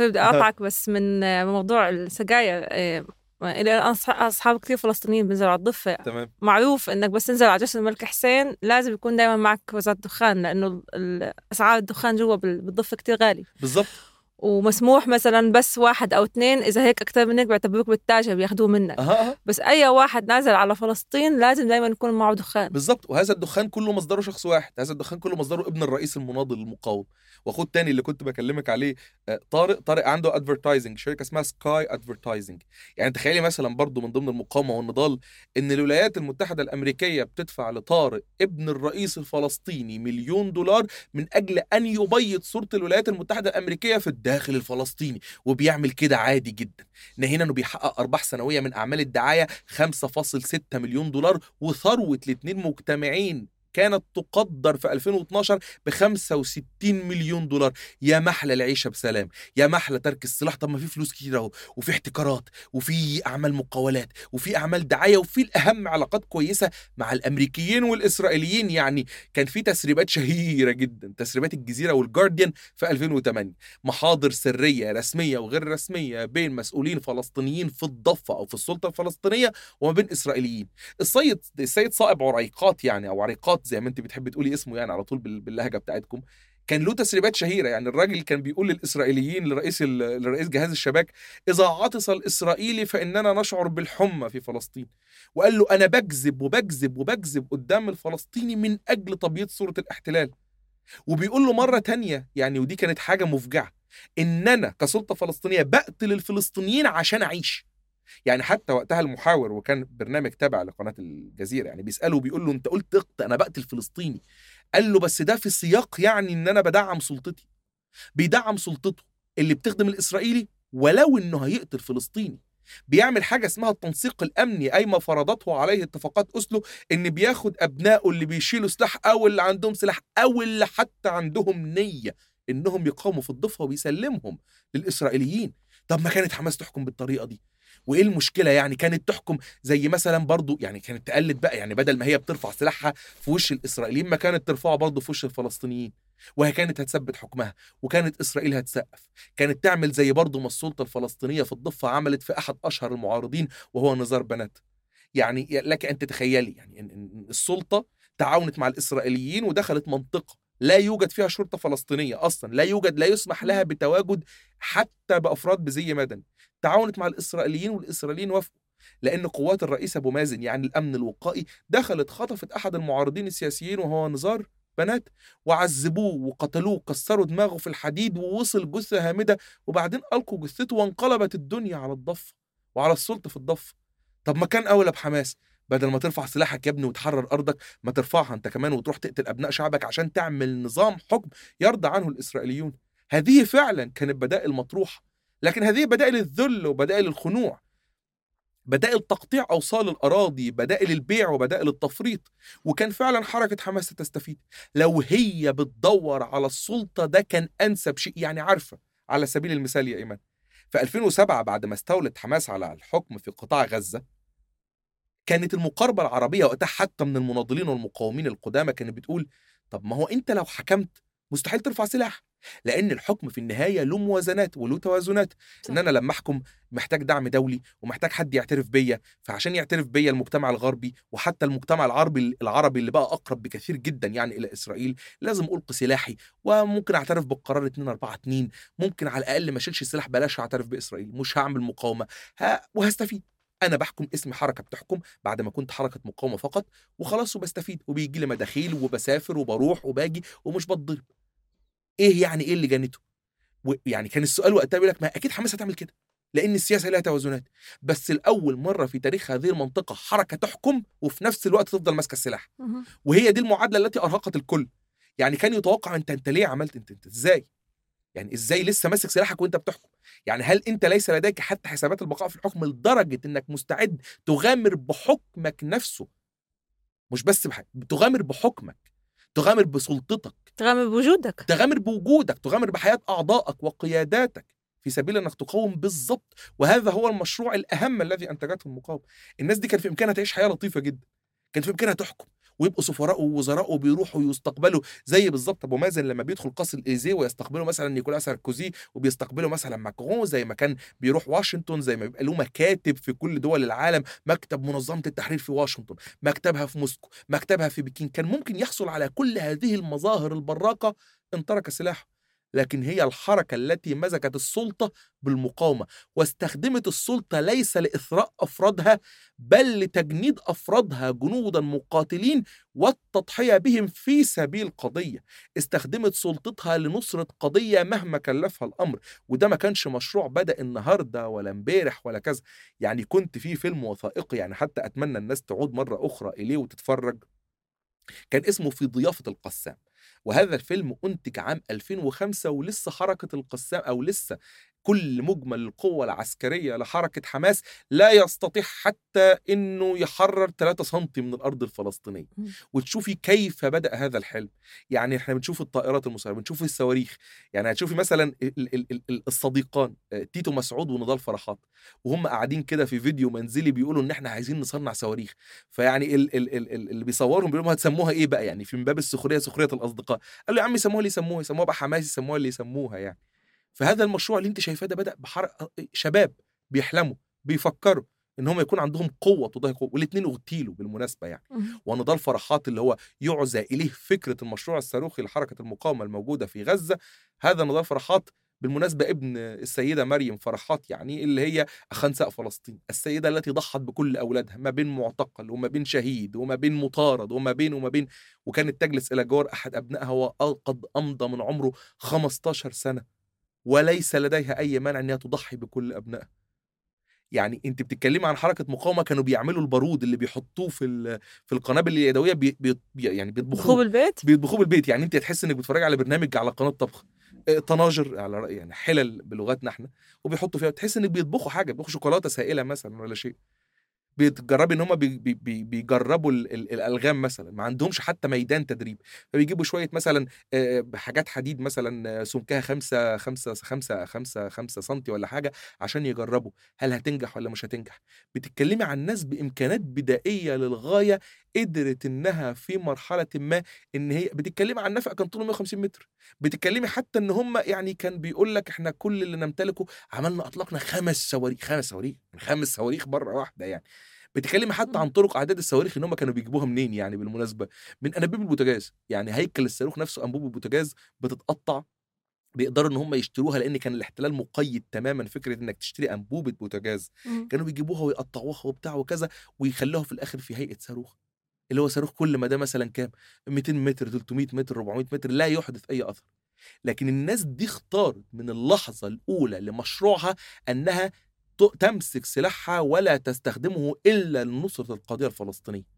بدي اقاطعك بس من آه، موضوع السجاير آه، إلى أصحاب كثير فلسطينيين بينزلوا على الضفة. تمام. معروف إنك بس تنزل على جسر الملك حسين لازم يكون دائما معك وزارة دخان لأنه أسعار الدخان جوا بال- بالضفة كتير غالي بالظبط ومسموح مثلا بس واحد أو اثنين إذا هيك أكثر منك بيعتبروك بالتاجر بياخذوه منك. أها بس أي واحد نازل على فلسطين لازم دائما يكون معه دخان. بالظبط وهذا الدخان كله مصدره شخص واحد. هذا الدخان كله مصدره ابن الرئيس المناضل المقاوم. واخوه التاني اللي كنت بكلمك عليه آه، طارق طارق عنده advertising شركة اسمها Sky Advertising يعني تخيلي مثلا برضو من ضمن المقاومة والنضال إن الولايات المتحدة الأمريكية بتدفع لطارق ابن الرئيس الفلسطيني مليون دولار من أجل أن يبيض صورة الولايات المتحدة الأمريكية في الداخل الفلسطيني وبيعمل كده عادي جدا. ناهينا إنه بيحقق أرباح سنوية من أعمال الدعاية 5.6 مليون دولار وثروة الاثنين مجتمعين كانت تقدر في 2012 ب 65 مليون دولار. يا محلى العيشة بسلام. يا محلى ترك السلاح. طب ما في فلوس كتير أهو. وفي احتكارات. وفي أعمال مقاولات. وفي أعمال دعاية. وفي الأهم علاقات كويسة مع الأمريكيين والإسرائيليين. يعني كان في تسريبات شهيرة جدا. تسريبات الجزيرة والجارديان في 2008 محاضر سرية رسمية وغير رسمية بين مسؤولين فلسطينيين في الضفة أو في السلطة الفلسطينية وما بين إسرائيليين. السيد السيد صائب عريقات يعني أو عريقات زي ما انت بتحبي تقولي اسمه يعني على طول بال- باللهجة بتاعتكم. كان له تسريبات شهيرة يعني الراجل كان بيقول للإسرائيليين لرئيس لرئيس جهاز الشباك إذا عطس الإسرائيلي فإننا نشعر بالحمى في فلسطين. وقال له أنا بكذب وبكذب وبكذب قدام الفلسطيني من أجل تبييض صورة الاحتلال. وبيقول له مرة تانية يعني ودي كانت حاجة مفجعة ان أنا كسلطة فلسطينية بقتل الفلسطينيين عشان أعيش. يعني حتى وقتها المحاور وكان برنامج تابع لقناة الجزيرة يعني بيسأله بيقول له أنت قلت اقت أنا بقتل فلسطيني. قال له بس ده في سياق يعني إن أنا بدعم سلطتي. بيدعم سلطته اللي بتخدم الإسرائيلي ولو إنه هيقتل فلسطيني. بيعمل حاجة اسمها التنسيق الأمني أي ما فرضته عليه اتفاقات أوسلو إن بياخد أبنائه اللي بيشيلوا سلاح أو اللي عندهم سلاح أو اللي حتى عندهم نية إنهم يقاوموا في الضفة وبيسلمهم للإسرائيليين. طب ما كانت حماس تحكم بالطريقة دي. وإيه المشكلة يعني؟ كانت تحكم زي مثلا برضو يعني كانت تقلد بقى يعني بدل ما هي بترفع سلاحها في وش الإسرائيليين ما كانت ترفعه برضو في وش الفلسطينيين وهي كانت هتثبت حكمها وكانت إسرائيل هتسقف. كانت تعمل زي برضو ما السلطة الفلسطينية في الضفة عملت في أحد أشهر المعارضين وهو نزار بنات. يعني لك أن تتخيلي يعني إن السلطة تعاونت مع الإسرائيليين ودخلت منطقة لا يوجد فيها شرطة فلسطينية أصلا لا يوجد لا يسمح لها بتواجد حتى بأفراد بزي مدني. تعاونت مع الإسرائيليين والإسرائيليين وافقوا لأن قوات الرئيس أبو مازن يعني الأمن الوقائي دخلت خطفت أحد المعارضين السياسيين وهو نزار بنات وعذبوه وقتلوه وكسروا دماغه في الحديد ووصل جثة هامدة وبعدين ألقوا جثته وانقلبت الدنيا على الضفة وعلى السلطة في الضفة. طب ما كان أولى بحماس بدل ما ترفع سلاحك يا ابني وتحرر أرضك ما ترفعها أنت كمان وتروح تقتل أبناء شعبك عشان تعمل نظام حكم يرضى عنه الإسرائيليون. هذه فعلا كانت بدائل مطروحة لكن هذه بدائل الذل وبدائل الخنوع. بدائل تقطيع أوصال الأراضي بدائل البيع وبدائل التفريط. وكان فعلا حركة حماس تستفيد. لو هي بتدور على السلطة ده كان أنسب شيء. يعني عارفة على سبيل المثال يا إيمان في 2007 بعد ما استولت حماس على الحكم في قطاع غزة كانت المقاربة العربية وقتها حتى من المناضلين والمقاومين القدامى كانت بتقول طب ما هو أنت لو حكمت مستحيل ترفع سلاح لأن الحكم في النهاية له موازنات وله توازنات صح. إن أنا لما أحكم محتاج دعم دولي ومحتاج حد يعترف بيا فعشان يعترف بيا المجتمع الغربي وحتى المجتمع العربي العربي اللي بقى أقرب بكثير جدا يعني إلى إسرائيل لازم ألقي سلاحي وممكن أعترف بالقرار 242 ممكن على الأقل ما أشيلش السلاح بلاش أعترف بإسرائيل مش هعمل مقاومة وهستفيد أنا بحكم اسمي حركة بتحكم بعد ما كنت حركة مقاومة فقط وخلاص وبستفيد وبيجي لي مداخيل وبسافر وبروح وباجي ومش بتضرب. إيه يعني إيه اللي جنته؟ ويعني كان السؤال وقتها بيقول لك ما أكيد حماس هتعمل كده لأن السياسة لها توازنات. بس لأول مرة في تاريخ هذه المنطقة حركة تحكم وفي نفس الوقت تفضل ماسكة السلاح. وهي دي المعادلة التي أرهقت الكل. يعني كان يتوقع أنت أنت ليه عملت أنت, أنت إزاي؟ يعني إزاي لسه ماسك سلاحك وأنت بتحكم؟ يعني هل أنت ليس لديك حتى حسابات البقاء في الحكم لدرجة إنك مستعد تغامر بحكمك نفسه؟ مش بس بح... تغامر بحكمك تغامر بسلطتك. تغامر بوجودك. تغامر بوجودك تغامر بحياة أعضائك وقياداتك. في سبيل أنك تقاوم بالضبط وهذا هو المشروع الأهم الذي أنتجته المقاومة. الناس دي كان في إمكانها تعيش حياة لطيفة جدا كان في إمكانها تحكم. ويبقوا سفراء ووزراء وبيروحوا يستقبلوا زي بالظبط أبو مازن لما بيدخل قصر الاليزيه ويستقبلوا مثلا نيكولا ساركوزي وبيستقبلوا مثلا ماكرون زي ما كان بيروح واشنطن زي ما بيبقى له مكاتب في كل دول العالم مكتب منظمة التحرير في واشنطن مكتبها في موسكو مكتبها في بكين. كان ممكن يحصل على كل هذه المظاهر البراقة ان ترك سلاحه. لكن هي الحركة التي مزجت السلطة بالمقاومة واستخدمت السلطة ليس لإثراء أفرادها بل لتجنيد أفرادها جنودا مقاتلين والتضحية بهم في سبيل قضية. استخدمت سلطتها لنصرة قضية مهما كلفها الأمر وده ما كانش مشروع بدأ النهاردة ولا امبارح ولا كذا. يعني كنت في فيلم وثائقي يعني حتى أتمنى الناس تعود مرة أخرى إليه وتتفرج. كان اسمه في ضيافة القسام. وهذا الفيلم أنتج عام 2005 ولسه حركة القسام أو لسه كل مجمل القوة العسكرية لحركة حماس لا يستطيع حتى أنه يحرر 3 سم من الأرض الفلسطينية. وتشوفي كيف بدأ هذا الحلم. يعني إحنا بنشوف الطائرات المسيرة بنشوف الصواريخ. يعني هتشوفي مثلا ال- ال- ال- ال- الصديقان آه، تيتو مسعود ونضال فرحات. وهم قاعدين كده في فيديو منزلي بيقولوا إن إحنا عايزين نصنع صواريخ. فيعني ال ال ال ال اللي بيصورهم بيقولوا هتسموها إيه بقى يعني في من باب السخرية سخرية الأصدقاء. قال له يا عم يسموها اللي يسموها يسموها بقى حماس يسموها اللي يسموها يعني. فهذا المشروع اللي انت شايفاه ده بدأ بحرق شباب بيحلموا بيفكروا إن هم يكون عندهم قوة تضاهي قوه والاثنين اغتيلوا بالمناسبة يعني. مهم. ونضال فرحات اللي هو يعزى إليه فكرة المشروع الصاروخي لحركة المقاومة الموجودة في غزة. هذا نضال فرحات بالمناسبة ابن السيدة مريم فرحات يعني اللي هي خنساء فلسطين. السيدة التي ضحت بكل أولادها ما بين معتقل وما بين شهيد وما بين مطارد وما بين وما بين وكانت تجلس إلى جوار أحد أبنائها وقد أمضى من عمره 15 سنة. وليس لديها أي مانع أنها تضحي بكل أبنائها. يعني انت بتتكلمي عن حركة مقاومة كانوا بيعملوا البارود اللي بيحطوه في في القنابل اليدوية بي بي بي- يعني بيطبخوه بيطبخوه بالبيت؟ بيطبخوه بالبيت. يعني انت تحس إنك بتتفرج على برنامج على قناة طبخ آه، طناجر على يعني حلل بلغتنا إحنا وبيحطوا فيها تحس إنك بيطبخوا حاجة بيطبخوا شوكولاتة سائلة مثلا ولا شيء. بتجربي إن هم بي بي بي بيجربوا ال- ال- الألغام مثلا ما عندهمش حتى ميدان تدريب. فبيجيبوا شوية مثلا حاجات حديد مثلا سمكها خمسة خمسة خمسة خمسة خمسة سنتي ولا حاجة عشان يجربوا هل هتنجح ولا مش هتنجح؟ بتتكلمي عن ناس بإمكانات بدائية للغاية قدرت إنها في مرحلة ما إن هي بتتكلمي عن نفق كان طوله 150 متر بتتكلمي حتى إن هم يعني كان بيقول لك إحنا كل اللي نمتلكه عملنا أطلقنا خمس صواريخ خمس صواريخ خمس صواريخ مرة واحدة يعني بتتكلمي حتى مم. عن طرق اعداد الصواريخ إن هم كانوا بيجيبوها منين يعني بالمناسبة من أنابيب البوتاجاز يعني هيكل الصاروخ نفسه أنبوب البوتاجاز بتتقطع بيقدروا إن هم يشتروها لأن كان الاحتلال مقيد تماما فكرة إنك تشتري أنبوبة بوتاجاز مم. كانوا بيجيبوها ويقطعوها وبتاع وكذا ويخلوها في الآخر في هيئة صاروخ اللي هو صاروخ كل ما ده مثلا كام؟ 200 متر 300 متر 400 متر لا يحدث أي أثر. لكن الناس دي اختارت من اللحظة الأولى لمشروعها أنها تمسك سلاحها ولا تستخدمه إلا لنصره القضية الفلسطينية.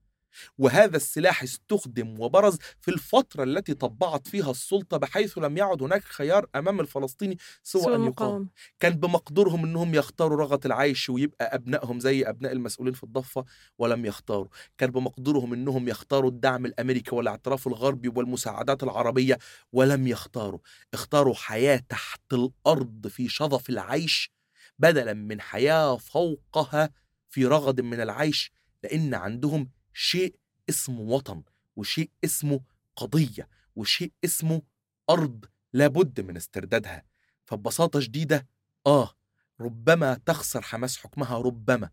وهذا السلاح استخدم وبرز في الفترة التي طبعت فيها السلطة بحيث لم يعد هناك خيار أمام الفلسطيني سوى, سوى أن يقاوم. كان بمقدورهم إنهم يختاروا رغة العيش ويبقى أبنائهم زي أبناء المسؤولين في الضفة ولم يختاروا. كان بمقدورهم إنهم يختاروا الدعم الأمريكي والاعتراف الغربي والمساعدات العربية ولم يختاروا. اختاروا حياة تحت الأرض في شظف العيش بدلا من حياة فوقها في رغد من العيش لأن عندهم شيء اسمه وطن وشيء اسمه قضية وشيء اسمه أرض لابد من استردادها. فببساطة شديدة آه ربما تخسر حماس حكمها ربما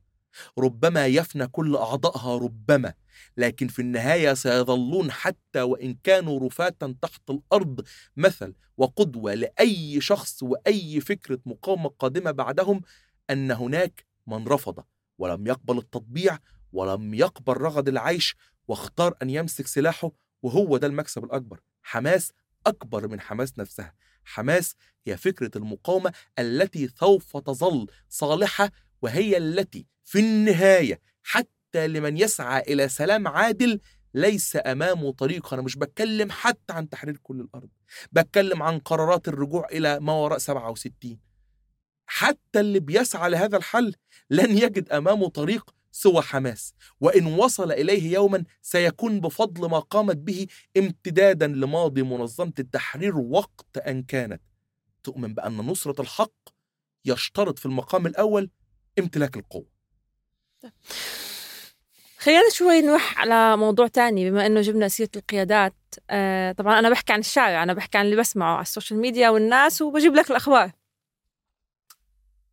ربما يفنى كل أعضائها ربما لكن في النهاية سيظلون حتى وإن كانوا رفاتا تحت الأرض مثل وقدوة لأي شخص وأي فكرة مقاومة قادمة بعدهم أن هناك من رفض ولم يقبل التطبيع ولم يقبل رغد العيش واختار أن يمسك سلاحه وهو ده المكسب الأكبر. حماس أكبر من حماس نفسها. حماس هي فكرة المقاومة التي سوف تظل صالحة وهي التي في النهاية حتى لمن يسعى إلى سلام عادل ليس أمامه طريق. أنا مش بتكلم حتى عن تحرير كل الأرض. بتكلم عن قرارات الرجوع إلى ما وراء 67 حتى اللي بيسعى لهذا الحل لن يجد أمامه طريق سوى حماس وإن وصل إليه يوما سيكون بفضل ما قامت به امتدادا لماضي منظمة التحرير وقت أن كانت. تؤمن بأن نصرة الحق يشترط في المقام الأول امتلاك القوة. خلينا شوي نروح على موضوع تاني بما إنه جبنا سيرة القيادات آه طبعا أنا بحكي عن الشارع أنا بحكي عن اللي بسمعه على السوشيال ميديا والناس وبجيب لك الأخبار.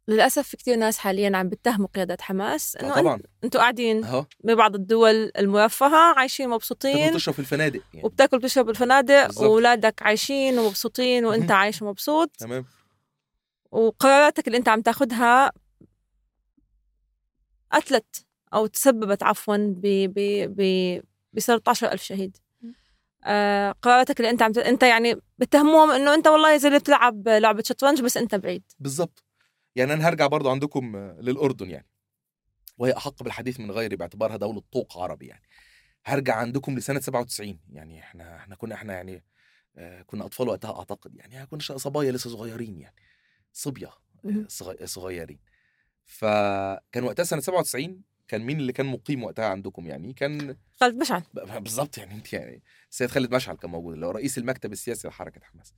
للأسف في كثير ناس حاليا عم بيتهموا قيادات حماس آه إنه طبعا. أنتوا قاعدين ببعض الدول المرفهة عايشين مبسوطين. تشرب في الفنادق يعني. وبتاكل بتشرب بالفنادق. واولادك عايشين ومبسوطين وأنت. عايش مبسوط. تمام. وقراراتك اللي أنت عم تاخدها قتلت أو تسببت عفوا ب ب ب ب 13000 شهيد. آه قراراتك اللي أنت عم ت... أنت يعني بتهموهم إنه أنت والله زي اللي بتلعب لعبة شطرنج بس أنت بعيد. بالظبط يعني أنا هرجع برضو عندكم للأردن يعني. وهي أحق بالحديث من غيري باعتبارها دولة طوق عربي يعني. هرجع عندكم لسنة 97 يعني إحنا إحنا كنا إحنا يعني آه، كنا أطفال وقتها أعتقد يعني. كنا ش- صبايا لسه صغيرين يعني. صبيه آه، صغيرين. فكان وقتها سنة 97 كان مين اللي كان مقيم وقتها عندكم يعني؟ كان خالد مشعل. بالظبط يعني أنت يعني السيد خالد مشعل كان موجود اللي هو رئيس المكتب السياسي لحركة حماس.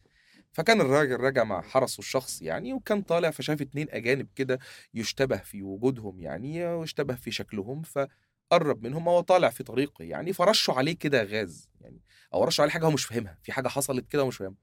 فكان الراجل راجع مع حرسه الشخصي يعني وكان طالع فشاف اتنين أجانب كده يشتبه في وجودهم يعني ويشتبه في شكلهم فقرب منهم هو طالع في طريقه يعني فرشوا عليه كده غاز يعني أو رشوا عليه حاجة هو مش فاهمها في حاجة حصلت كده ومش فاهمها.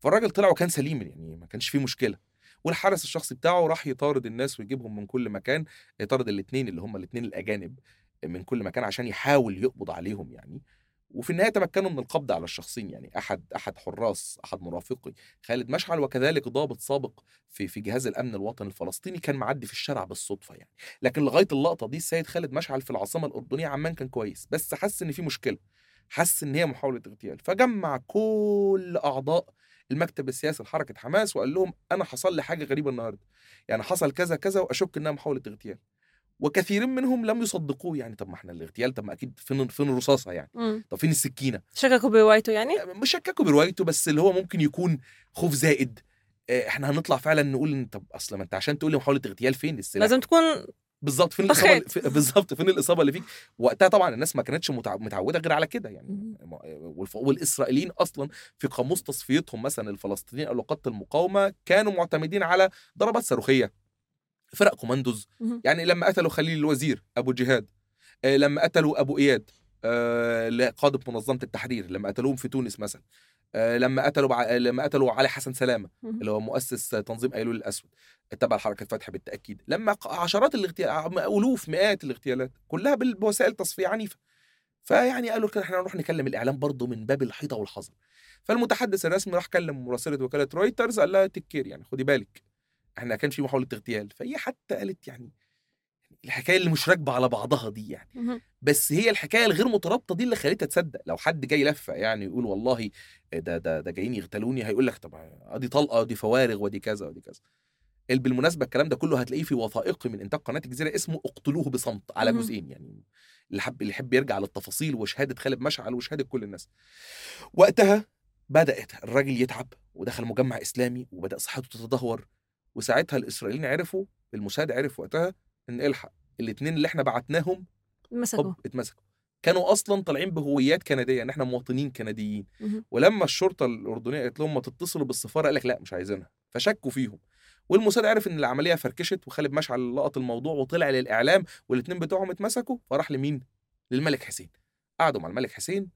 فالراجل طلع وكان سليم يعني ما كانش فيه مشكلة. والحارس الشخصي بتاعه راح يطارد الناس ويجيبهم من كل مكان يطارد الاثنين اللي هم الاثنين الأجانب من كل مكان عشان يحاول يقبض عليهم يعني. وفي النهاية تمكنوا من القبض على الشخصين يعني أحد أحد حراس أحد مرافقي. خالد مشعل وكذلك ضابط سابق في في جهاز الأمن الوطني الفلسطيني كان معدي في الشارع بالصدفة يعني. لكن لغاية اللقطة دي السيد خالد مشعل في العاصمة الأردنية عمان كان كويس بس حس إن في مشكلة حس إن هي محاولة اغتيال. فجمع كل أعضاء المكتب السياسي لحركة حماس وقال لهم أنا حصل لي حاجة غريبة النهارده يعني حصل كذا كذا وأشك إنها محاولة اغتيال. وكثيرين منهم لم يصدقوه يعني. طب ما إحنا الاغتيال طب ما أكيد فين فين الرصاصة يعني؟ مم. طب فين السكينة؟ شككوا بروايته يعني؟ مش شككوا بروايته بس اللي هو ممكن يكون خوف زائد. آه، إحنا هنطلع فعلا نقول إن طب أصل ما أنت عشان تقول لي محاولة اغتيال فين؟ السلاح. لازم تكون بالظبط فين الإصابة؟ بالظبط فين الإصابة اللي فيك؟ وقتها طبعا الناس ما كانتش متع- متعودة غير على كده يعني. والإسرائيليين أصلا في قاموس تصفيتهم مثلا الفلسطينيين أو لقادة المقاومة كانوا معتمدين على ضربات صاروخية. فرق كوماندوز. يعني لما قتلوا خليل الوزير أبو جهاد. آه، لما قتلوا أبو إياد آه، قاده منظمة التحرير لما قتلوهم في تونس مثلا. آه، لما قتلوا بع... لما قتلوا علي حسن سلامة. اللي هو مؤسس تنظيم أيلول الأسود تبع حركه فتح بالتأكيد. لما عشرات الاغتيال ألوف مئات الاغتيالات كلها بوسائل تصفيه عنيفة. فيعني قالوا كده إحنا نروح نكلم الإعلام برضه من باب الحيطة والحذر فالمتحدث الرسمي راح كلم مراسلة وكالة رويترز قال لها take care يعني خدي بالك. إحنا كان في محاولة اغتيال فهي حتى قالت يعني الحكاية اللي مش راكبة على بعضها دي يعني. بس هي الحكاية الغير مترابطة دي اللي خليتها تصدق. لو حد جاي لفة يعني يقول والله ده ده ده جايين يغتالوني هيقول لك طب أدي طلقة ودي فوارغ ودي كذا ودي كذا. ال- بالمناسبة الكلام ده كله هتلاقيه في وثائقي من إنتاج قناة الجزيرة اسمه اقتلوه بصمت على. جزئين يعني. اللي حب اللي يحب يرجع للتفاصيل وشهادة خالد مشعل وشهادة كل الناس. وقتها بدأت الراجل يتعب ودخل مجمع إسلامي وبدأ صحته تتدهور. وساعتها الإسرائيليين عرفوا الموساد عرف وقتها إن الحق الاثنين اللي إحنا بعتناهم مسكوا اتمسكوا. كانوا أصلا طالعين بهويات كندية ان إحنا مواطنين كنديين. ولما الشرطة الأردنية قالت لهم ما تتصلوا بالسفارة قال لك لا مش عايزينها. فشكوا فيهم. والموساد عرف إن العملية فركشت وخالد مشعل لقط الموضوع وطلع للإعلام والاثنين بتوعهم اتمسكوا فراح لمين؟ للملك حسين. قعدوا مع الملك حسين.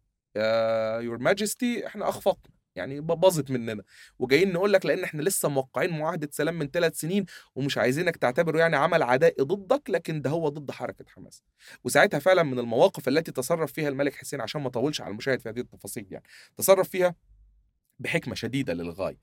يور ماجستي إحنا أخفقنا. يعني باظت مننا. وجايين نقول لك لأن إحنا لسه موقعين معاهدة سلام من ثلاث سنين ومش عايزينك تعتبره يعني عمل عدائي ضدك لكن ده هو ضد حركة حماس. وساعتها فعلا من المواقف التي تصرف فيها الملك حسين عشان ما اطولش على المشاهد في هذه التفاصيل يعني تصرف فيها بحكمة شديدة للغاية.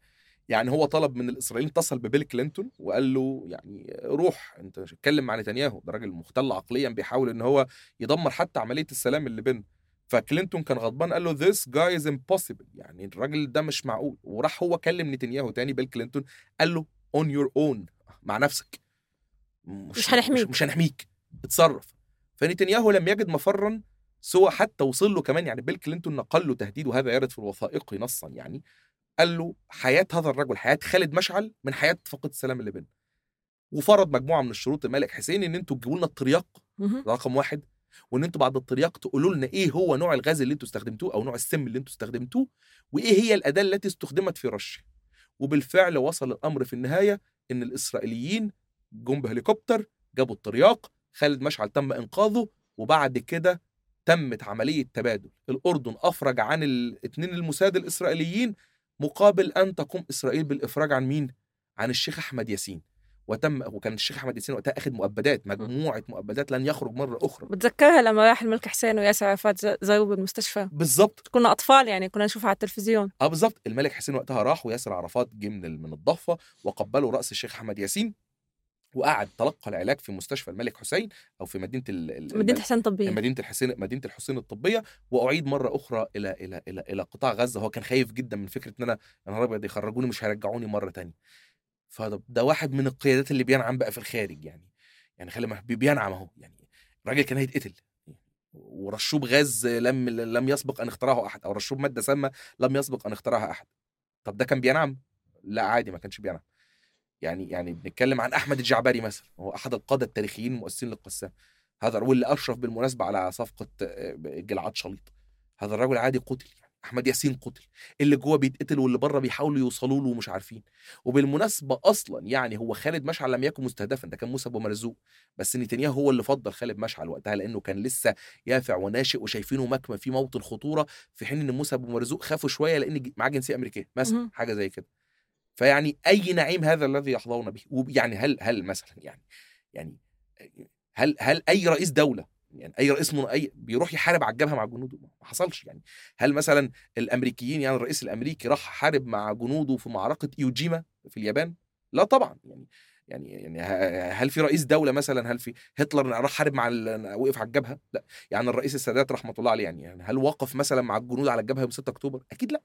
يعني هو طلب من الإسرائيليين اتصل ببيل كلينتون وقال له يعني روح أنت اتكلم مع نتنياهو ده راجل مختل عقليا بيحاول إن هو يدمر حتى عملية السلام اللي بيننا فكلينتون كان غضبان قال له this guy is impossible. يعني الراجل ده مش معقول. وراح هو كلم نتنياهو تاني بيل كلينتون قال له on your own مع نفسك. مش هنحميك. مش, مش هنحميك. اتصرف. فنتنياهو لم يجد مفرا سوى حتى وصل له كمان. يعني بيل كلينتون نقل له تهديد وهذا يرد في الوثائق نصا يعني. قال له حياة هذا الرجل حياة خالد مشعل من حياة فقيد السلام اللي بيننا وفرض مجموعة من الشروط الملك حسين إن أنتوا تجيبوا لنا الترياق. رقم واحد. وإن أنتوا بعد الترياق تقولوا لنا إيه هو نوع الغاز اللي أنتوا استخدمتوه أو نوع السم اللي أنتوا استخدمتوه وإيه هي الأداة التي استخدمت في رشه وبالفعل وصل الأمر في النهاية إن الإسرائيليين جم بهليكوبتر جابوا الترياق خالد مشعل تم إنقاذه وبعد كده تمت عملية تبادل. الأردن أفرج عن الاثنين المساد الإسرائيليين مقابل أن تقوم إسرائيل بالإفراج عن مين؟ عن الشيخ أحمد ياسين. وتم وكان الشيخ أحمد ياسين وقتها اخذ مؤبدات مجموعة مؤبدات لن يخرج مرة أخرى. بتذكرها لما راح الملك حسين وياسر عرفات زاروه بالمستشفى؟ بالظبط كنا أطفال يعني كنا نشوفها على التلفزيون. آه بالظبط الملك حسين وقتها راح وياسر عرفات جه من من الضفة وقبلوا رأس الشيخ أحمد ياسين وقعد تلقى العلاج في مستشفى الملك حسين أو في مدينة ال- مدينة حسين طبيه مدينة الحسين مدينة الحسين الطبية. وأعيد مرة أخرى إلى إلى إلى إلى قطاع غزة. هو كان خايف جدا من فكرة إن أنا يا نهار أبيض يخرجوني مش هيرجعوني مرة تانية. فده ده واحد من القيادات اللي بينعم بقى في الخارج يعني يعني خلي بينعم أهو يعني الراجل كان هيتقتل ورشوه بغاز لم لم يسبق أن اخترعه أحد أو رشوه بمادة سامة لم يسبق أن اخترعها أحد. طب ده كان بينعم؟ لا عادي ما كانش بينعم. يعني يعني بنتكلم عن أحمد الجعبري مثلا هو أحد القادة التاريخيين المؤسسين للقسام. هذا واللي أشرف بالمناسبة على صفقة آه، جلعاد شليط. هذا الرجل عادي قتل يعني. أحمد ياسين قتل اللي جوه بيتقتل واللي بره بيحاولوا يوصلوا له ومش عارفين. وبالمناسبة أصلا يعني هو خالد مشعل لم يكن مستهدفا ده كان موسى أبو مرزوق بس نتنياهو هو اللي فضل خالد مشعل وقتها لأنه كان لسه يافع وناشئ وشايفينه مكمن في موطن خطوره في حين إن موسى أبو مرزوق خافوا شوية لأن معاه جنسية أمريكية مثلا. حاجة زي كده. فيعني أي نعيم هذا الذي يحظون به؟ ويعني هل هل مثلا يعني يعني هل هل أي رئيس دولة يعني أي رئيس من أي بيروح يحارب على الجبهة مع جنوده. ما حصلش يعني. هل مثلا الأمريكيين يعني الرئيس الأمريكي راح حارب مع جنوده في معركة إيوجيما في اليابان؟ لا طبعا. يعني يعني يعني هل في رئيس دولة مثلا هل في هتلر راح حارب مع وقف على الجبهة؟ لا. يعني الرئيس السادات رحمة الله عليه يعني, يعني هل وقف مثلا مع الجنود على الجبهة يوم 6 أكتوبر؟ أكيد لا.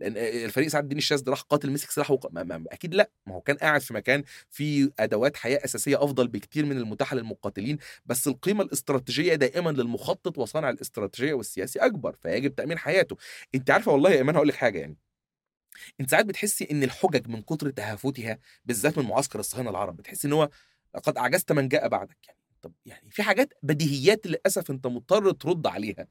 لأن الفريق سعد الدين الشاذلي راح قاتل مسك سلاح وق... ما... ما... أكيد لا. ما هو كان قاعد في مكان فيه أدوات حياة أساسية أفضل بكتير من المتاحة للمقاتلين بس القيمة الاستراتيجية دائما للمخطط وصانع الاستراتيجية والسياسي أكبر فيجب تأمين حياته. أنت عارفة والله يا إيمان هقول لك حاجة يعني أنت ساعات بتحسي إن الحجج من كتر تهافتها بالذات من معسكر الصهاينه العرب بتحس إن هو قد أعجزت من جاء بعدك. يعني طب يعني في حاجات بديهيات للأسف أنت مضطر ترد عليها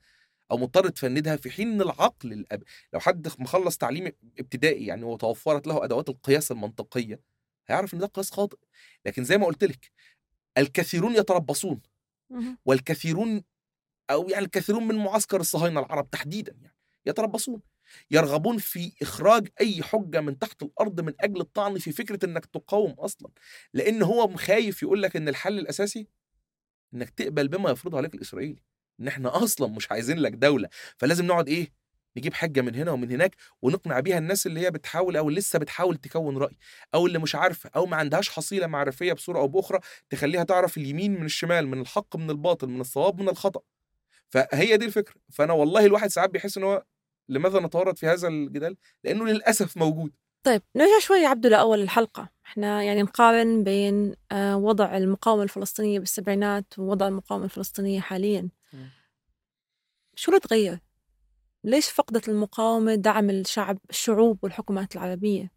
أو مضطر تفندها في حين العقل الأب... لو حد مخلص تعليم ابتدائي يعني وتوفرت له أدوات القياس المنطقية هيعرف إن ده قياس خاطئ. لكن زي ما قلت لك الكثيرون يتربصون. والكثيرون أو يعني الكثيرون من معسكر الصهاينه العرب تحديدا يعني يتربصون. يرغبون في إخراج أي حجة من تحت الأرض من أجل الطعن في فكرة إنك تقاوم أصلا. لأن هو خايف يقول لك إن الحل الأساسي إنك تقبل بما يفرضه عليك الإسرائيلي. إن إحنا أصلا مش عايزين لك دولة. فلازم نقعد إيه؟ نجيب حجة من هنا ومن هناك ونقنع بيها الناس اللي هي بتحاول أو لسه بتحاول تكون رأي. أو اللي مش عارفة أو ما عندهاش حصيلة معرفية بصورة أو بأخرى تخليها تعرف اليمين من الشمال من الحق من الباطل من الصواب من الخطأ. فهي دي الفكرة. فأنا والله الواحد ساعات بيحس إن هو لماذا نتورط في هذا الجدال لأنه للأسف موجود طيب نرجع شوي يا عبدو لأول الحلقة إحنا يعني نقارن بين آه، وضع المقاومة الفلسطينية بالسبعينات ووضع المقاومة الفلسطينية حاليا. شو اللي تغير؟ ليش فقدت المقاومة دعم الشعب الشعوب والحكومات العربية؟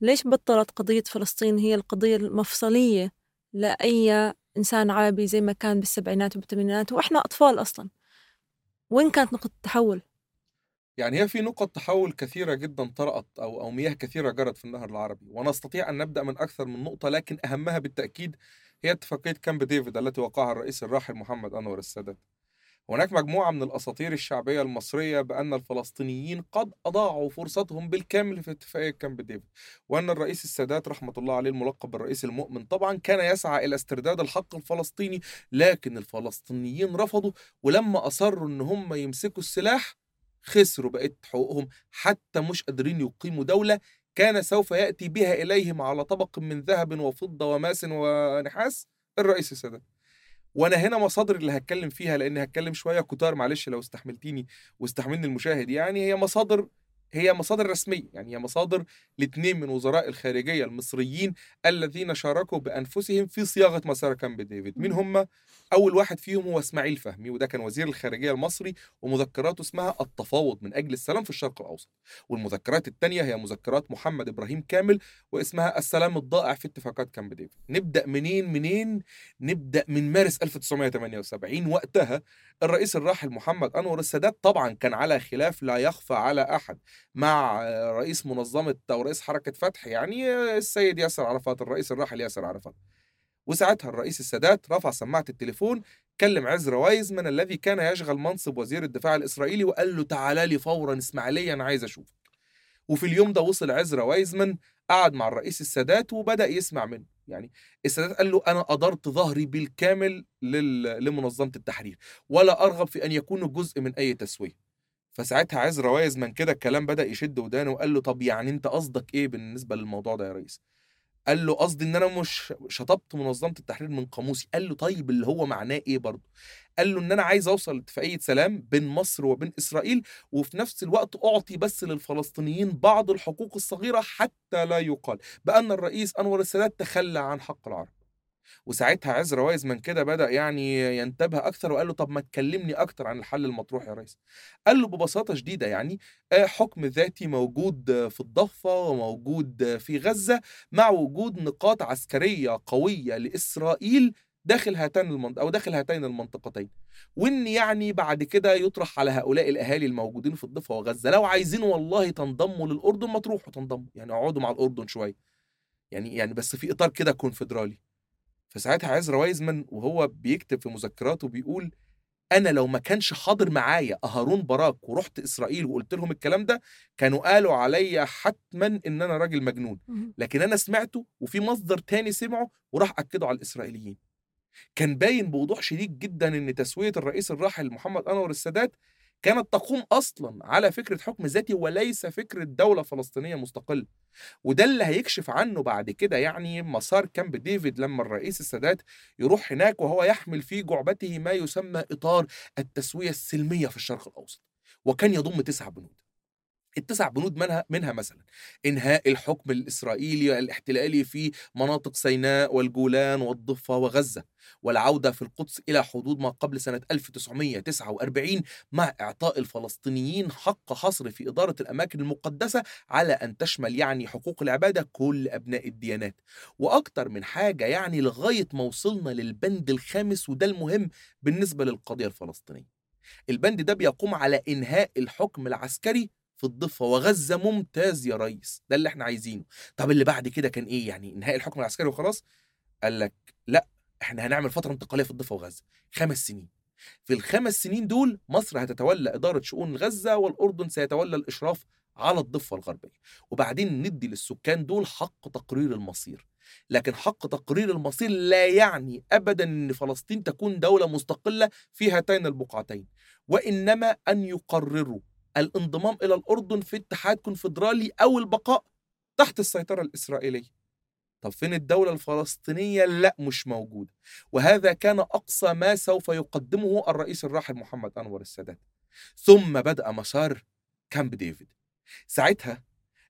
ليش بطلت قضية فلسطين هي القضية المفصلية لأي إنسان عربي زي ما كان بالسبعينات وبالثمانينات وإحنا أطفال أصلا وين كانت نقطة التحول؟ يعني هي في نقط تحول كثيرة جدا طرأت أو أو مياه كثيرة جرت في النهر العربي ونستطيع أن نبدأ من أكثر من نقطة لكن أهمها بالتأكيد هي اتفاقية كامب ديفيد التي وقعها الرئيس الراحل محمد أنور السادات. هناك مجموعة من الأساطير الشعبية المصرية بأن الفلسطينيين قد أضاعوا فرصتهم بالكامل في اتفاقية كامب ديفيد وأن الرئيس السادات رحمة الله عليه الملقب بالرئيس المؤمن طبعا كان يسعى إلى استرداد الحق الفلسطيني لكن الفلسطينيين رفضوا ولما أصروا أن هم يمسكوا السلاح خسروا بقيت حقوقهم حتى مش قادرين يقيموا دولة كان سوف يأتي بها إليهم على طبق من ذهب وفضة وماس ونحاس الرئيس السادات وأنا هنا مصادر اللي هتكلم فيها لأن هتكلم شوية كتار معلش لو استحملتيني واستحملني المشاهد يعني هي مصادر هي مصادر رسمية يعني هي مصادر لاثنين من وزراء الخارجية المصريين الذين شاركوا بأنفسهم في صياغة مسار كامب ديفيد. مين هم أول واحد فيهم هو إسماعيل فهمي وده كان وزير الخارجية المصري ومذكراته اسمها التفاوض من أجل السلام في الشرق الأوسط. والمذكرات الثانية هي مذكرات محمد إبراهيم كامل واسمها السلام الضائع في اتفاقات كامب ديفيد. نبدأ منين؟ منين؟ نبدأ من مارس 1978 وقتها الرئيس الراحل محمد أنور السادات طبعا كان على خلاف لا يخفى على أحد. مع رئيس منظمة أو رئيس حركة فتح يعني السيد ياسر عرفات الرئيس الراحل ياسر عرفات. وساعتها الرئيس السادات رفع سماعة التليفون كلم عزرا وايزمان الذي كان يشغل منصب وزير الدفاع الإسرائيلي وقال له تعالى لي فورا إسماعيلية أنا عايز أشوفك. وفي اليوم ده وصل عزرا وايزمان قعد مع الرئيس السادات وبدأ يسمع منه. يعني السادات قال له أنا أدرت ظهري بالكامل. لمنظمة التحرير ولا أرغب في أن يكون جزء من أي تسوية. فساعتها عزرا وايزمان كده الكلام بدأ يشد ودانه وقال له طب يعني أنت قصدك إيه بالنسبة للموضوع ده يا ريس؟ قال له قصدي إن أنا مش شطبت منظمة التحرير من قاموسي. قال له طيب اللي هو معناه إيه برضه؟ قال له إن أنا عايز أوصل لاتفاقية سلام بين مصر وبين إسرائيل وفي نفس الوقت أعطي بس للفلسطينيين بعض الحقوق الصغيرة حتى لا يقال. بأن الرئيس أنور السادات تخلى عن حق العرب. وساعتها عزرا وايزمان كده بدأ يعني ينتبه أكثر وقال له طب ما تكلمني أكتر عن الحل المطروح يا ريس. قال له ببساطة شديدة يعني حكم ذاتي موجود في الضفة وموجود في غزة مع وجود نقاط عسكرية قوية لإسرائيل داخل هاتين المنط... أو داخل هاتين المنطقتين. وإن يعني بعد كده يطرح على هؤلاء الأهالي الموجودين في الضفة وغزة لو عايزين والله تنضموا للأردن ما تروحوا تنضموا يعني اقعدوا مع الأردن شوية. يعني يعني بس في إطار كده كونفدرالي. فساعتها عزرا وايزمان وهو بيكتب في مذكراته بيقول أنا لو ما كانش حاضر معايا هارون باراك ورحت إسرائيل وقلت لهم الكلام ده كانوا قالوا عليا حتما إن أنا راجل مجنون. لكن أنا سمعته وفي مصدر تاني سمعه وراح أكده على الإسرائيليين. كان باين بوضوح شديد جدا إن تسوية الرئيس الراحل محمد أنور السادات كانت تقوم أصلا على فكرة حكم ذاتي وليس فكرة دولة فلسطينية مستقلة. وده اللي هيكشف عنه بعد كده يعني مسار كامب ديفيد لما الرئيس السادات يروح هناك وهو يحمل في جعبته ما يسمى إطار التسوية السلمية في الشرق الأوسط. وكان يضم تسع بنود. التسع بنود منها منها مثلا إنهاء الحكم الإسرائيلي الاحتلالي في مناطق سيناء والجولان والضفة وغزة والعودة في القدس إلى حدود ما قبل سنة 1949 مع إعطاء الفلسطينيين حق حصر في إدارة الأماكن المقدسة على أن تشمل يعني حقوق العبادة كل أبناء الديانات. وأكتر من حاجة يعني لغاية ما وصلنا للبند الخامس وده المهم بالنسبة للقضية الفلسطينية. البند ده بيقوم على إنهاء الحكم العسكري في الضفة وغزة ممتاز يا ريس. ده اللي إحنا عايزينه. طب اللي بعد كده كان إيه؟ يعني انهاء الحكم العسكري وخلاص؟ قال لك لأ إحنا هنعمل فترة انتقالية في الضفة وغزة. خمس سنين. في الخمس سنين دول مصر هتتولى إدارة شؤون غزة والأردن سيتولى الإشراف على الضفة الغربية. وبعدين ندي للسكان دول حق تقرير المصير. لكن حق تقرير المصير لا يعني ابدا إن فلسطين تكون دولة مستقلة في هاتين البقعتين. وإنما أن يقرروا الانضمام إلى الأردن في اتحاد كونفدرالي أو البقاء تحت السيطرة الإسرائيلية. طب فين الدولة الفلسطينية؟ لا مش موجودة. وهذا كان أقصى ما سوف يقدمه الرئيس الراحل محمد أنور السادات. ثم بدأ مسار كامب ديفيد. ساعتها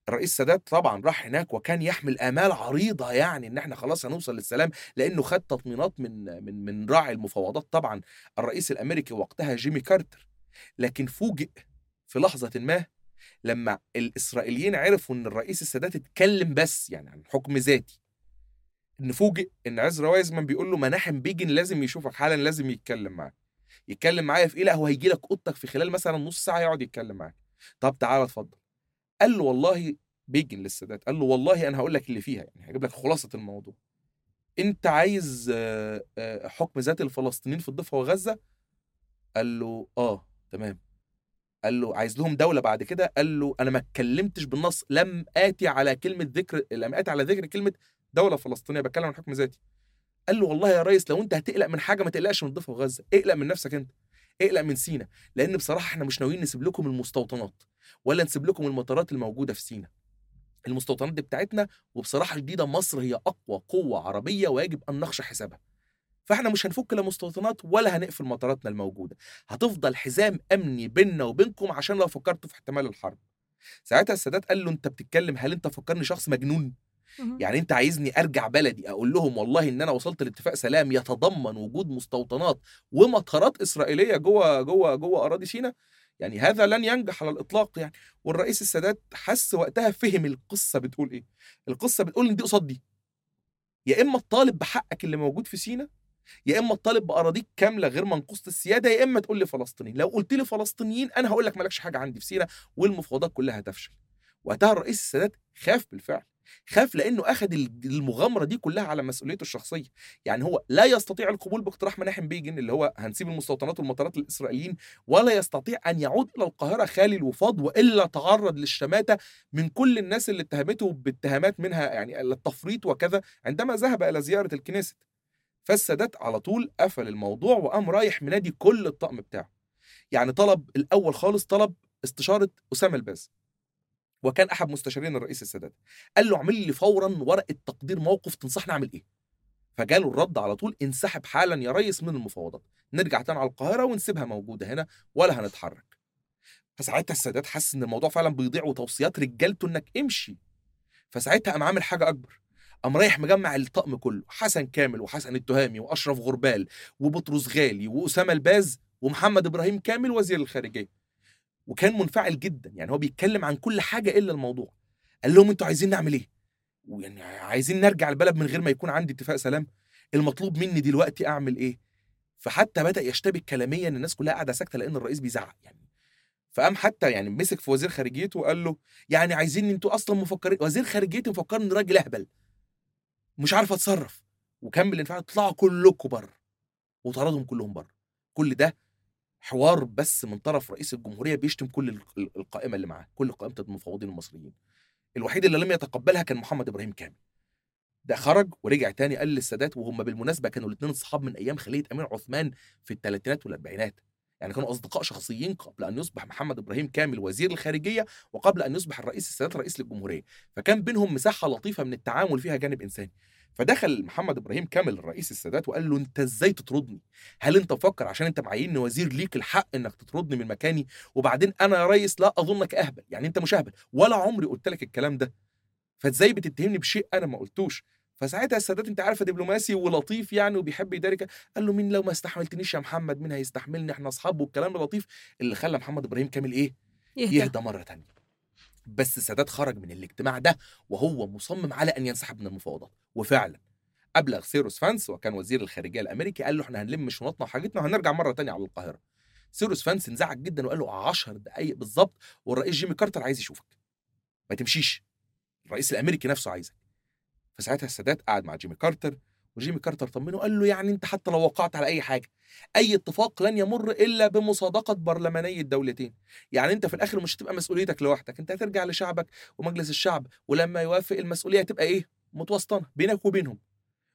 الرئيس السادات طبعا راح هناك وكان يحمل آمال عريضة يعني إن إحنا خلاص هنوصل للسلام لأنه خد تطمينات من من من راعي المفاوضات طبعا الرئيس الأمريكي وقتها جيمي كارتر. لكن فوجئ في لحظة ما لما الإسرائيليين عرفوا إن الرئيس السادات اتكلم بس يعني عن حكم ذاتي. ففوجئ إن عزرا وايزمان بيقول له مناحم بيجن لازم يشوفك حالا لازم يتكلم معاك. يتكلم معايا في إيه؟ لا هو هيجي لك أوضتك في خلال مثلا نص ساعة يقعد يتكلم معاك. طب تعالى اتفضل. قال له والله بيجن للسادات قال له والله أنا هقول لك اللي فيها يعني هجيب لك خلاصة الموضوع. أنت عايز حكم ذات الفلسطينيين في الضفة وغزة؟ قال له آه تمام. قال له عايز لهم دولة بعد كده قال له أنا ما اتكلمتش بالنص لم آتي على كلمة ذكر لم آتي على ذكر كلمة دولة فلسطينية بتكلم عن حكم ذاتي. قال له والله يا ريس لو أنت هتقلق من حاجة ما تقلقش من الضفة وغزة اقلق من نفسك أنت اقلق من سينا لأن بصراحة إحنا مش ناويين نسيب لكم المستوطنات ولا نسيب لكم المطارات الموجودة في سينا. المستوطنات دي بتاعتنا وبصراحة شديدة مصر هي أقوى قوة عربية ويجب أن نخشى حسابها. فاحنا مش هنفك لا مستوطنات ولا هنقفل مطاراتنا الموجودة. هتفضل حزام أمني بيننا وبينكم عشان لو فكرتوا في احتمال الحرب. ساعتها السادات قال له أنت بتتكلم هل أنت فكرني شخص مجنون. يعني أنت عايزني أرجع بلدي؟ أقول لهم والله إن أنا وصلت لاتفاق سلام يتضمن وجود مستوطنات ومطارات إسرائيلية جوه جوه جوه أراضي سيناء؟ يعني هذا لن ينجح على الإطلاق يعني. والرئيس السادات حس وقتها فهم القصة بتقول إيه. القصة بتقول إن دي قصاد دي. يا إما تطالب بحقك اللي موجود في سيناء يا إما تطالب بأراضيك كاملة غير منقوصة السيادة يا إما تقول لي فلسطينيين. لو قلت لي فلسطينيين أنا هقول لك مالكش حاجة عندي في سيناء والمفاوضات كلها هتفشل. وقتها الرئيس السادات خاف بالفعل. خاف لأنه أخذ المغامرة دي كلها على مسؤوليته الشخصية. يعني هو لا يستطيع القبول باقتراح مناحم بيجن اللي هو هنسيب المستوطنات والمطارات للاسرائيليين ولا يستطيع أن يعود إلى القاهرة خالي الوفاض وإلا تعرض للشماتة من كل الناس اللي اتهمته باتهامات منها يعني التفريط وكذا عندما ذهب إلى زيارة الكنيست. فالسادات على طول قفل الموضوع وقام رايح منادي كل الطقم بتاعه. يعني طلب الأول خالص طلب استشارة أسامة الباز. وكان أحد مستشارين الرئيس السادات. قال له اعمل لي فورا ورقة تقدير موقف تنصحني أعمل إيه. فجاله الرد على طول انسحب حالا يا ريس من المفاوضات. نرجع تاني على القاهرة ونسيبها موجودة هنا ولا هنتحرك. فساعتها السادات حس إن الموضوع فعلا بيضيع وتوصيات رجالته إنك امشي. فساعتها قام عامل حاجة أكبر. قام رايح مجمع الطقم كله حسن كامل وحسن التهامي وأشرف غربال وبطرس غالي وأسامة الباز ومحمد إبراهيم كامل وزير الخارجية. وكان منفعل جدا يعني هو بيتكلم عن كل حاجة إلا الموضوع. قال لهم أنتوا عايزين نعمل إيه؟ ويعني عايزين نرجع البلد من غير ما يكون عندي اتفاق سلام. المطلوب مني دلوقتي أعمل إيه؟ فحتى بدأ يشتبك كلاميا الناس كلها قاعدة ساكتة لأن الرئيس بيزعق يعني. فقام حتى يعني مسك في وزير خارجيته وقال له يعني عايزين أنتوا أصلا مفكرين وزير خارجيته مفكرني راجل أهبل. مش عارف اتصرف وكمل الانفعال اطلعوا كلكم بره وطردهم كلهم بره. كل ده حوار بس من طرف رئيس الجمهورية بيشتم كل ال- القائمة اللي معاه كل قائمة المفوضين المصريين. الوحيد اللي لم يتقبلها كان محمد إبراهيم كامل. ده خرج ورجع تاني قال للسادات وهم بالمناسبة كانوا الاثنين اصحاب من أيام خليه أمير عثمان في الثلاثينات والأربعينات. يعني كانوا أصدقاء شخصيين قبل أن يصبح محمد إبراهيم كامل وزير الخارجية وقبل أن يصبح الرئيس السادات رئيس للجمهورية. فكان بينهم مساحة لطيفة من التعامل فيها جانب إنساني. فدخل محمد إبراهيم كامل الرئيس السادات وقال له أنت إزاي تطردني؟ هل أنت مفكر عشان أنت معيني وزير ليك الحق إنك تطردني من مكاني؟ وبعدين أنا يا ريس لا أظنك أهبل يعني أنت مش أهبل ولا عمري قلت لك الكلام ده. فإزاي بتتهمني بشيء أنا ما قلتوش؟ فساعتها السادات أنت عارفه دبلوماسي ولطيف يعني وبيحب يداري كده. قال له مين لو ما استحملتنيش يا محمد؟ مين هيستحملني؟ إحنا اصحاب والكلام اللطيف اللي خلى محمد إبراهيم كامل إيه؟ يهدى. يهدى مرة تانية. بس السادات خرج من الاجتماع ده وهو مصمم على أن ينسحب من المفاوضات. وفعلا ابلغ سيروس فانس وكان وزير الخارجية الأمريكي قال له إحنا هنلم شنطنا وحاجتنا وهنرجع مرة تانية على القاهرة. سيروس فانس انزعج جدا وقال له 10 دقائق بالظبط والرئيس جيمي كارتر عايز يشوفك. ما تمشيش. الرئيس الأمريكي نفسه عايزك. فساعتها السادات قعد مع جيمي كارتر وجيمي كارتر طمنه قال له يعني أنت حتى لو وقعت على أي حاجة أي اتفاق لن يمر إلا بمصادقة برلماني الدولتين. يعني أنت في الآخر مش هتبقى مسؤوليتك لوحدك أنت هترجع لشعبك ومجلس الشعب ولما يوافق المسؤولية هتبقى إيه؟ متوسطة بينك وبينهم.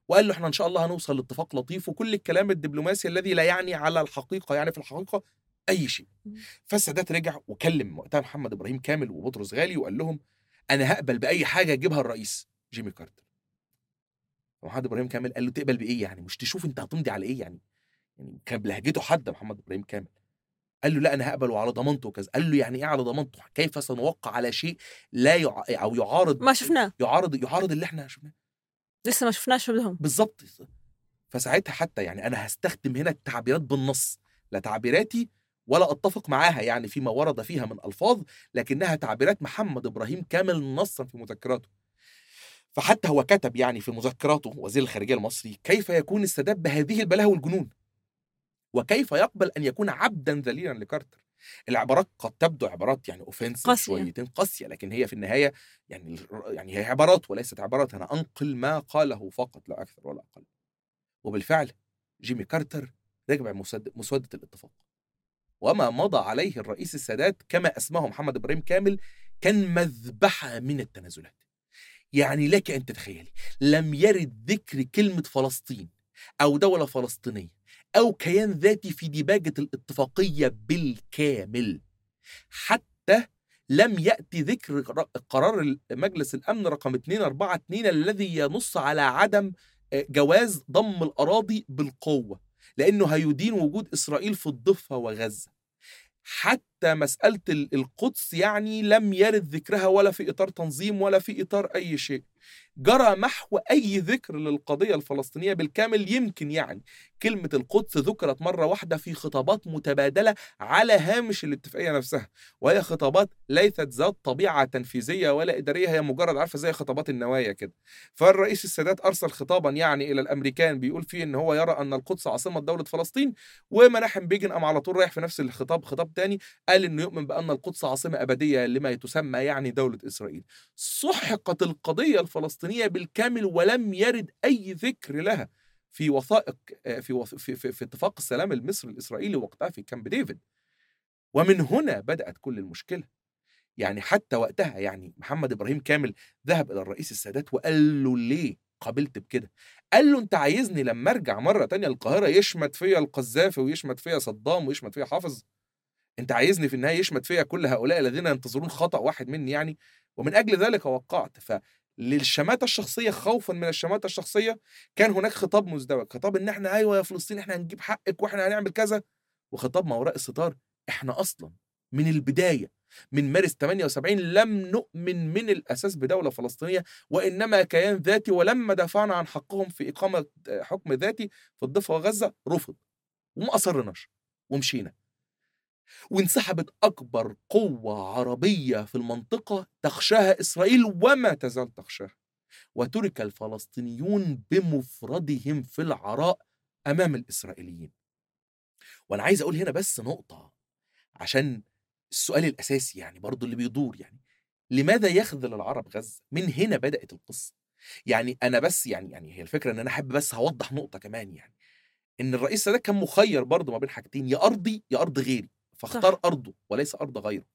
وقال له إحنا إن شاء الله هنوصل لاتفاق لطيف وكل الكلام الدبلوماسي الذي لا يعني على الحقيقة يعني في الحقيقة أي شيء. فالسادات رجع وكلم وقتها محمد إبراهيم كامل وبطرس غالي وقال لهم أنا هقبل بأي حاجة يجيبها الرئيس جيمي كارتر. محمد إبراهيم كامل قال له تقبل بإيه يعني؟ مش تشوف أنت هتمضي على إيه يعني؟ يعني كان بلهجته حد محمد إبراهيم كامل. قال له لا أنا هقبل وعلى ضمانته وكذا. قال له يعني إيه على ضمانته؟ كيف سنوقع على شيء لا يع... أو يعارض ما شفناه. يعارض يعارض اللي إحنا شفناه. لسه ما شفناش شو بدهم بالظبط فساعتها حتى يعني أنا هستخدم هنا التعبيرات بالنص. لا تعبيراتي ولا أتفق معاها يعني فيما ورد فيها من ألفاظ لكنها تعبيرات محمد إبراهيم كامل نصا في مذكراته. فحتى هو كتب يعني في مذكراته وزير الخارجية المصري كيف يكون السادات بهذه البلاهه والجنون؟ وكيف يقبل أن يكون عبدا ذليلا لكارتر؟ العبارات قد تبدو عبارات يعني اوفنسيف قاسية. شويتين قاسية لكن هي في النهاية يعني يعني هي عبارات وليست عبارات. أنا أنقل ما قاله فقط لا أكثر ولا أقل. وبالفعل جيمي كارتر رجع مسودة الاتفاق. وما مضى عليه الرئيس السادات كما أسماه محمد إبراهيم كامل كان مذبحة من التنازلات. يعني لك أن تتخيلي لم يرد ذكر كلمة فلسطين أو دولة فلسطينية أو كيان ذاتي في ديباجة الاتفاقية بالكامل. حتى لم يأتي ذكر قرار مجلس الأمن رقم 242 الذي ينص على عدم آه، جواز ضم الأراضي بالقوة لأنه هيدين وجود إسرائيل في الضفة وغزة. حتى مسألة ال- القدس يعني لم يرد ذكرها ولا في إطار تنظيم ولا في إطار أي شيء. جرى محو أي ذكر للقضية الفلسطينية بالكامل يمكن يعني. كلمة القدس ذكرت مرة واحدة في خطابات متبادلة على هامش الاتفاقية نفسها وهي خطابات ليست ذات طبيعة تنفيذية ولا إدارية هي مجرد عارفة زي خطابات النوايا كده. فالرئيس السادات أرسل خطابا يعني إلى الأمريكان بيقول فيه إن هو يرى أن القدس عاصمة دولة فلسطين ومناحم بيجن قام على طول رايح في نفس الخطاب خطاب تاني قال إنه يؤمن بأن القدس عاصمة أبدية لما تسمى يعني دولة إسرائيل. سحقت القضية الفلسطينية بالكامل ولم يرد أي ذكر لها. في وثائق آه، في في, في, في اتفاق السلام المصري الإسرائيلي وقتها في كامب ديفيد. ومن هنا بدأت كل المشكلة. يعني حتى وقتها يعني محمد إبراهيم كامل ذهب إلى الرئيس السادات وقال له ليه قبلت بكده؟ قال له أنت عايزني لما أرجع مرة تانية القاهرة يشمت فيا القذافي ويشمت فيا صدام ويشمت فيا حافظ أنت عايزني في النهاية يشمت فيا كل هؤلاء الذين ينتظرون خطأ واحد مني يعني؟ ومن أجل ذلك وقعت. فللشماتة الشخصية خوفا من الشماتة الشخصية كان هناك خطاب مزدوج. خطاب إن إحنا أيوه يا فلسطين إحنا هنجيب حقك وإحنا هنعمل كذا. وخطاب ما وراء الستار إحنا أصلا من البداية من مارس 78 لم نؤمن من الأساس بدولة فلسطينية وإنما كيان ذاتي ولما دافعنا عن حقهم في إقامة حكم ذاتي في الضفة وغزة رفض. وما اصرناش ومشينا. وانسحبت أكبر قوة عربية في المنطقة تخشاها إسرائيل وما تزال تخشاها وترك الفلسطينيون بمفردهم في العراء أمام الإسرائيليين. وأنا عايز أقول هنا بس نقطة عشان السؤال الأساسي يعني برضو اللي بيدور يعني لماذا يخذل العرب غزة؟ من هنا بدأت القصة. يعني أنا بس يعني يعني هي الفكرة إن أنا أحب بس هوضح نقطة كمان يعني إن الرئيس السادات كان مخير برضه ما بين حاجتين يا أرضي يا أرض غيري. فاختار صح. أرضه وليس أرض غيره.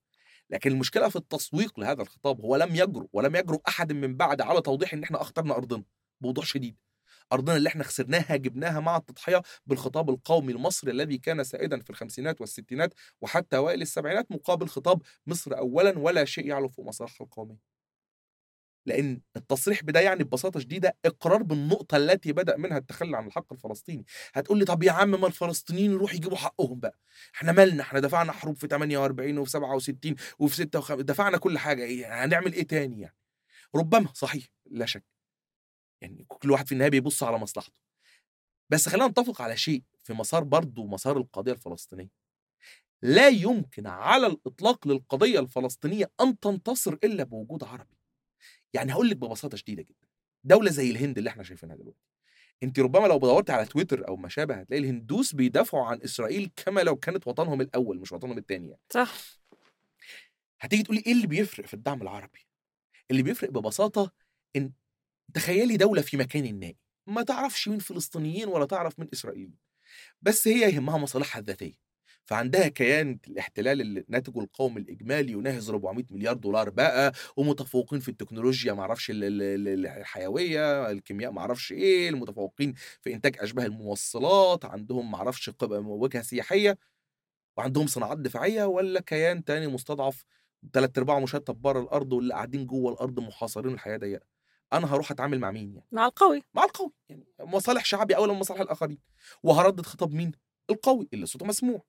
لكن المشكلة في التسويق لهذا الخطاب هو لم يجرؤ ولم يجرؤ أحد من بعد على توضيح إن إحنا أخترنا أرضنا. بوضوح شديد. أرضنا اللي إحنا خسرناها جبناها مع التضحية بالخطاب القومي المصري الذي كان سائدا في الخمسينات والستينات وحتى أوائل السبعينات مقابل خطاب مصر أولا ولا شيء يعلو فوق مصالحها القومية لأن التصريح بده يعني ببساطة شديدة إقرار بالنقطة التي بدأ منها التخلي عن الحق الفلسطيني. هتقول لي طب يا عم ما الفلسطينيين يروحوا يجيبوا حقهم بقى. إحنا مالنا؟ إحنا دفعنا حروب في 48 وفي 67 وفي 56 دفعنا كل حاجة. إيه هنعمل إيه تاني يعني؟ ربما صحيح لا شك. يعني كل واحد في النهاية بيبص على مصلحته. بس خلينا نتفق على شيء في مسار برضه مسار القضية الفلسطينية. لا يمكن على الإطلاق للقضية الفلسطينية أن تنتصر إلا بوجود عربي. يعني هقول لك ببساطة شديدة جدا. دولة زي الهند اللي إحنا شايفينها دلوقتي انت ربما لو دورت على تويتر أو ما شابه هتلاقي الهندوس بيدافعوا عن إسرائيل كما لو كانت وطنهم الأول مش وطنهم الثاني يعني. صح. هتيجي تقولي إيه اللي بيفرق في الدعم العربي؟ اللي بيفرق ببساطة إن تخيلي دولة في مكان ما ما تعرفش مين فلسطينيين ولا تعرف مين إسرائيليين بس هي يهمها مصالحها الذاتية. فعندها كيان الاحتلال اللي ناتجه القومي الإجمالي يناهز 400 مليار دولار بقى ومتفوقين في التكنولوجيا ال- الحيوية الكيمياء ما أعرفش إيه المتفوقين في إنتاج أشباه الموصلات عندهم ما أعرفش قب- وجهه سياحية وعندهم صناعات دفاعية ولا كيان تاني مستضعف ثلاث أرباعه مشتت بره الأرض واللي قاعدين جوه الأرض محاصرين الحياة ضيقه أنا هروح أتعامل مع مين يعني؟ مع القوي. مع القوي يعني مصالح شعبي اولا من مصالح الآخرين. وهردد خطاب مين؟ القوي اللي صوته مسموع.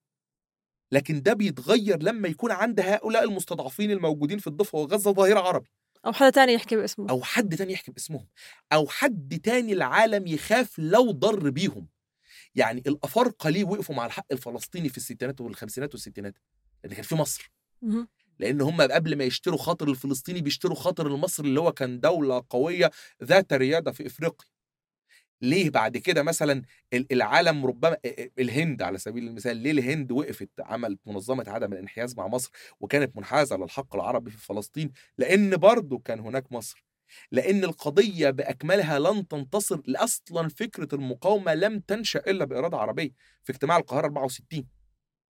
لكن ده بيتغير لما يكون عند هؤلاء المستضعفين الموجودين في الضفة وغزة ظاهرة عربي. أو حدا تاني يحكي باسمه. أو حد تاني يحكي باسمهم. أو حد تاني العالم يخاف لو ضر بيهم. يعني الأفارقة ليه وقفوا مع الحق الفلسطيني في الستينات والخمسينات والستينات؟ لأن كان في مصر. لأن هم قبل ما يشتروا خاطر الفلسطيني بيشتروا خاطر المصري اللي هو كان دولة قوية ذات ريادة في إفريقيا. ليه بعد كده مثلا ال- العالم ربما الهند على سبيل المثال ليه الهند وقفت عملت منظمة عدم الانحياز مع مصر وكانت منحازة للحق العربي في فلسطين؟ لأن برضه كان هناك مصر. لأن القضية بأكملها لن تنتصر أصلا فكرة المقاومة لم تنشأ إلا بإرادة عربية في اجتماع القاهرة 64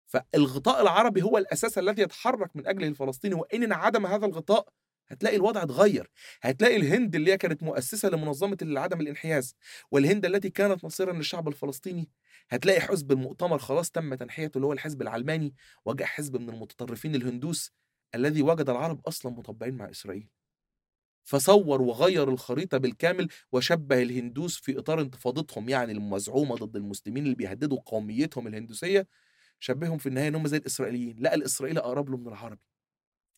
فالغطاء العربي هو الأساس الذي يتحرك من أجله الفلسطيني وإن انعدم هذا الغطاء هتلاقي الوضع اتغير هتلاقي الهند اللي هي كانت مؤسسة لمنظمة عدم الانحياز والهند التي كانت نصيرا للشعب الفلسطيني هتلاقي حزب المؤتمر خلاص تم تنحيته اللي هو الحزب العلماني وجاء حزب من المتطرفين الهندوس الذي وجد العرب أصلا مطبعين مع إسرائيل. فصور وغير الخريطة بالكامل وشبه الهندوس في إطار انتفاضتهم يعني المزعومة ضد المسلمين اللي بيهددوا قوميتهم الهندوسية شبههم في النهاية إن هم زي الإسرائيليين لا الإسرائيلي أقرب له من العربي.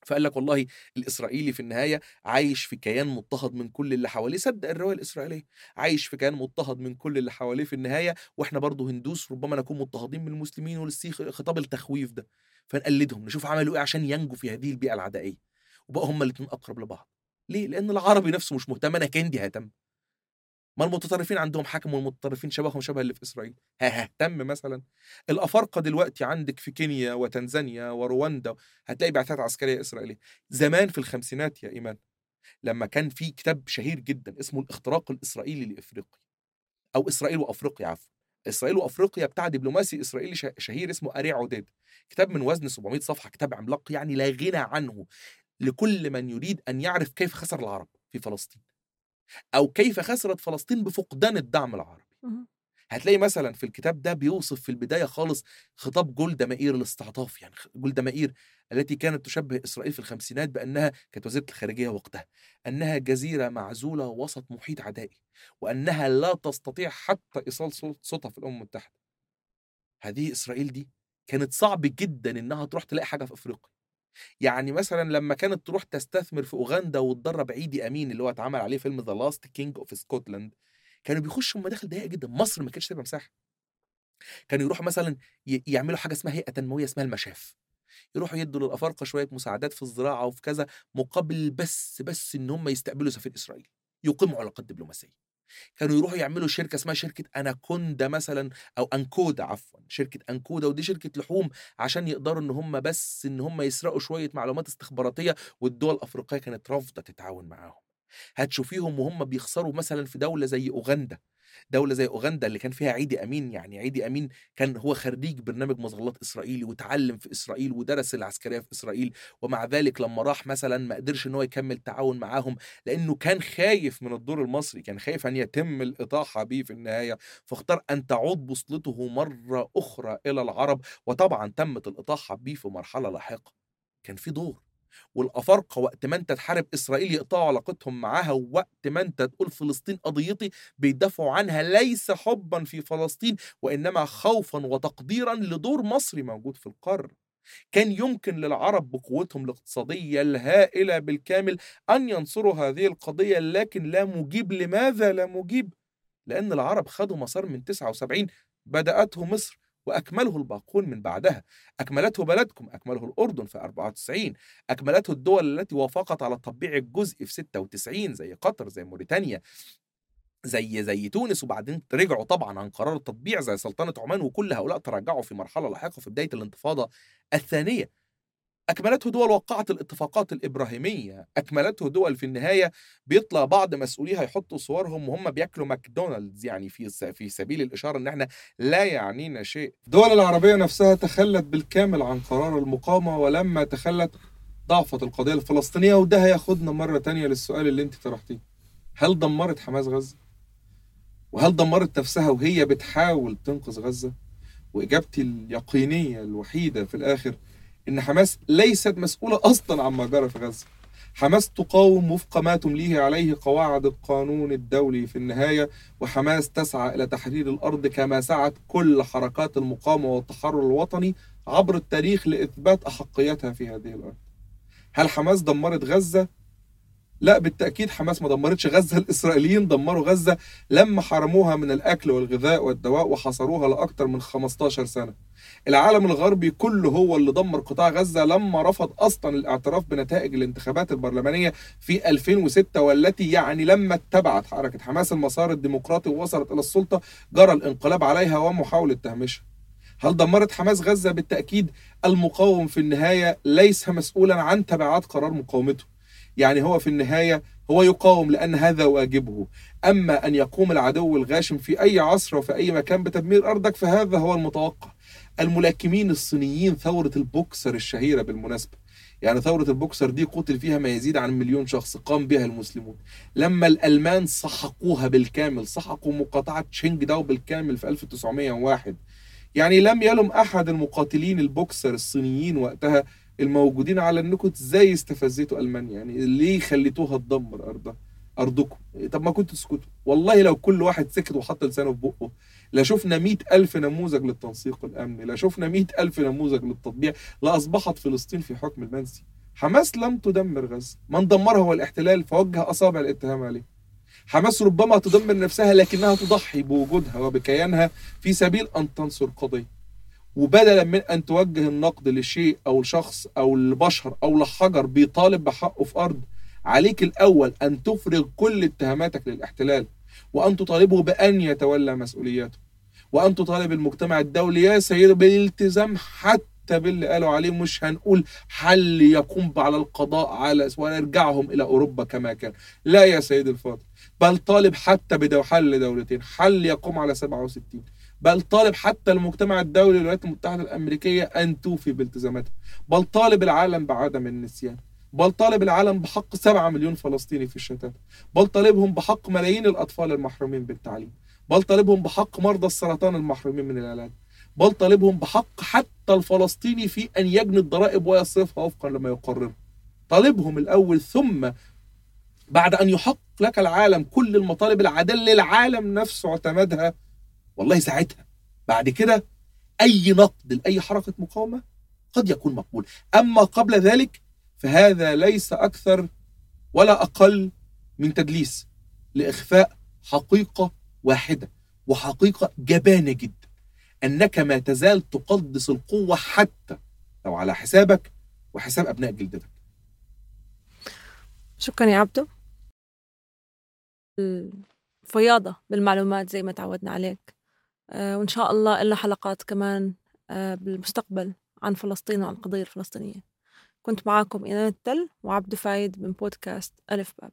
فقال لك والله الإسرائيلي في النهاية عايش في كيان مضطهد من كل اللي حواليه صدق الرواية الإسرائيلية عايش في كيان مضطهد من كل اللي حواليه في النهاية وإحنا برضه هندوس ربما نكون مضطهدين من المسلمين والسيخ خطاب التخويف ده فنقلدهم نشوف عملوا إيه عشان ينجوا في هذه البيئة العدائية. وبقوا هما الاثنين أقرب لبعض. ليه؟ لأن العربي نفسه مش مهتم أنا كندي ههتم ما المتطرفين عندهم حكم والمتطرفين شبههم شبه اللي في إسرائيل. ههتم مثلا. الأفارقة دلوقتي عندك في كينيا وتنزانيا ورواندا هتلاقي بعثات عسكرية إسرائيلية. زمان في الخمسينات يا إيمان لما كان في كتاب شهير جدا اسمه الاختراق الإسرائيلي لإفريقيا أو إسرائيل وأفريقيا عفوا. إسرائيل وأفريقيا بتاع دبلوماسي إسرائيلي شهير اسمه أريع عداد كتاب من وزن 700 صفحة كتاب عملاق يعني لا غنى عنه لكل من يريد أن يعرف كيف خسر العرب في فلسطين. أو كيف خسرت فلسطين بفقدان الدعم العربي. هتلاقي مثلا في الكتاب ده بيوصف في البداية خالص خطاب جولدا مائير الاستعطاف يعني جولدا مائير التي كانت تشبه إسرائيل في الخمسينات بأنها كانت وزيرة الخارجية وقتها أنها جزيرة معزولة وسط محيط عدائي وأنها لا تستطيع حتى إيصال صوتها في الأمم المتحدة. هذه إسرائيل دي كانت صعب جدا إنها تروح تلاقي حاجة في أفريقيا. يعني مثلا لما كانت تروح تستثمر في أوغندا وتدرب عيدي أمين اللي هو اتعمل عليه فيلم The Last King of Scotland كانوا بيخشوا مداخل ضيقة جدا. مصر ما كانتش تبقى مساحة. كانوا يروحوا مثلا يعملوا حاجة اسمها هيئة تنموية اسمها المشاف. يروحوا يدوا للأفارقة شوية مساعدات في الزراعة وفي كذا مقابل بس بس إن هم يستقبلوا سفير إسرائيل. يقيموا علاقات دبلوماسيه كانوا يروحوا يعملوا شركة اسمها شركة أناكوندا مثلا أو أنكودا عفوا شركة أنكودا ودي شركة لحوم عشان يقدروا إن هم بس إن هم يسرقوا شوية معلومات استخباراتية والدول الأفريقية كانت رافضة تتعاون معاهم. هتشوفيهم وهم بيخسروا مثلا في دولة زي أوغندا. دولة زي أوغندا اللي كان فيها عيدي أمين يعني عيدي أمين كان هو خريج برنامج مظلات إسرائيلي وتعلم في إسرائيل ودرس العسكرية في إسرائيل ومع ذلك لما راح مثلا ما قدرش إن هو يكمل تعاون معاهم لأنه كان خايف من الدور المصري كان خايف أن يتم الإطاحة به في النهاية فاختار أن تعود بوصلته مرة أخرى إلى العرب وطبعا تمت الإطاحة به في مرحلة لاحقة. كان في دور. والأفارقة وقت ما أنت تحارب إسرائيل يقطعوا علاقتهم معاها ووقت ما أنت تقول فلسطين قضيتي بيدافعوا عنها ليس حبا في فلسطين وإنما خوفا وتقديرا لدور مصري موجود في القاره كان يمكن للعرب بقوتهم الاقتصادية الهائلة بالكامل أن ينصروا هذه القضية لكن لا مجيب. لماذا لا مجيب؟ لأن العرب خدوا مسار من 79 بدأته مصر وأكمله الباقون من بعدها. أكملته بلدكم أكمله الأردن في 94 أكملته الدول التي وافقت على التطبيع الجزئي في 96 زي قطر زي موريتانيا زي زي تونس. وبعدين رجعوا طبعا عن قرار التطبيع زي سلطنة عمان. وكل هؤلاء تراجعوا في مرحلة لاحقة في بداية الانتفاضة الثانية. أكملته دول وقعت الاتفاقات الإبراهيمية أكملته دول في النهاية بيطلع بعض مسؤوليها يحطوا صورهم وهم بياكلوا ماكدونالدز يعني في في سبيل الإشارة إن إحنا لا يعنينا شيء الدول العربية نفسها تخلت بالكامل عن قرار المقاومة ولما تخلت ضعفت القضية الفلسطينية وده هياخدنا مرة تانية للسؤال اللي أنت طرحتيه هل دمرت حماس غزة؟ وهل دمرت نفسها وهي بتحاول تنقذ غزة؟ وإجابتي اليقينية الوحيدة في الآخر إن حماس ليست مسؤولة أصلا عما جرى في غزة حماس تقاوم وفق ما تمليه عليه قواعد القانون الدولي في النهاية وحماس تسعى إلى تحرير الأرض كما سعت كل حركات المقاومة والتحرر الوطني عبر التاريخ لإثبات أحقيتها في هذه الأرض. هل حماس دمرت غزة؟ لا بالتأكيد حماس ما دمرتش غزة. الإسرائيليين دمروا غزة لما حرموها من الأكل والغذاء والدواء وحصروها لأكثر من 15 سنة. العالم الغربي كله هو اللي دمر قطاع غزة لما رفض أصلا الاعتراف بنتائج الانتخابات البرلمانية في 2006 والتي يعني لما اتبعت حركة حماس المسار الديمقراطي ووصلت إلى السلطة جرى الانقلاب عليها ومحاولة تهميشها. هل دمرت حماس غزة؟ بالتأكيد المقاوم في النهاية ليس مسؤولا عن تبعات قرار مقاومته. يعني هو في النهاية هو يقاوم لأن هذا واجبه. أما أن يقوم العدو الغاشم في أي عصر وفي أي مكان بتدمير أرضك فهذا هو المتوقع. الملاكمين الصينيين ثورة البوكسر الشهيرة بالمناسبة. يعني ثورة البوكسر دي قتل فيها ما يزيد عن مليون شخص قام بها المسلمون. لما الألمان سحقوها بالكامل سحقوا مقاطعة شينج داو بالكامل في 1901 يعني لم يلم أحد المقاتلين البوكسر الصينيين وقتها الموجودين على انكم إزاي استفزيتوا ألمانيا. يعني ليه خليتوها تدمر ارضها أرضكم؟ طب ما كنتوا تسكتوا. والله لو كل واحد سكت وحط لسانه في بقه لا شفنا مئة ألف نموذج للتنسيق الأمني لا شفنا مئة ألف نموذج للتطبيع لأصبحت فلسطين في حكم المنسي. حماس لم تدمر غزة. من دمرها هو الاحتلال فوجه أصابع الاتهام عليه. حماس ربما تدمر نفسها لكنها تضحي بوجودها وبكيانها في سبيل أن تنصر قضية. وبدلا من أن توجه النقد لشيء أو لشخص أو لبشر أو لحجر بيطالب بحقه في أرض عليك الأول أن تفرغ كل اتهاماتك للاحتلال وأن تطالبه بأن يتولى مسؤولياته وأن تطالب المجتمع الدولي يا سيدي بالالتزام حتى باللي قالوا عليه مش هنقول حل يقوم على القضاء على ونرجعهم إلى أوروبا كما كان. لا يا سيدي الفاضل بل طالب حتى بدو حل دولتين حل يقوم على 67 بل طالب حتى المجتمع الدولي الولايات المتحدة الأمريكية أن توفي بالتزاماتها. بل طالب العالم بعدم النسيان. بل طالب العالم بحق 7 مليون فلسطيني في الشتات. بل طالبهم بحق ملايين الأطفال المحرومين بالتعليم. بل طالبهم بحق مرضى السرطان المحرومين من العلاج. بل طالبهم بحق حتى الفلسطيني في أن يجني الضرائب ويصرفها وفقا لما يقرر طالبهم الأول ثم بعد أن يحقق لك العالم كل المطالب العادلة للعالم نفسه اعتمدها والله ساعتها. بعد كده أي نقد لأي حركة مقاومة قد يكون مقبول. أما قبل ذلك فهذا ليس أكثر ولا أقل من تدليس لإخفاء حقيقة واحدة وحقيقة جبانة جدا. أنك ما تزال تقدس القوة حتى لو على حسابك وحساب أبناء جلدتك. شكرا يا عبدو. الفياضة بالمعلومات زي ما تعودنا عليك. آه، وإن شاء الله إلا حلقات كمان آه، بالمستقبل عن فلسطين وعن القضية الفلسطينية. كنت معاكم إيمان التل وعبد فايد من بودكاست ألف باب.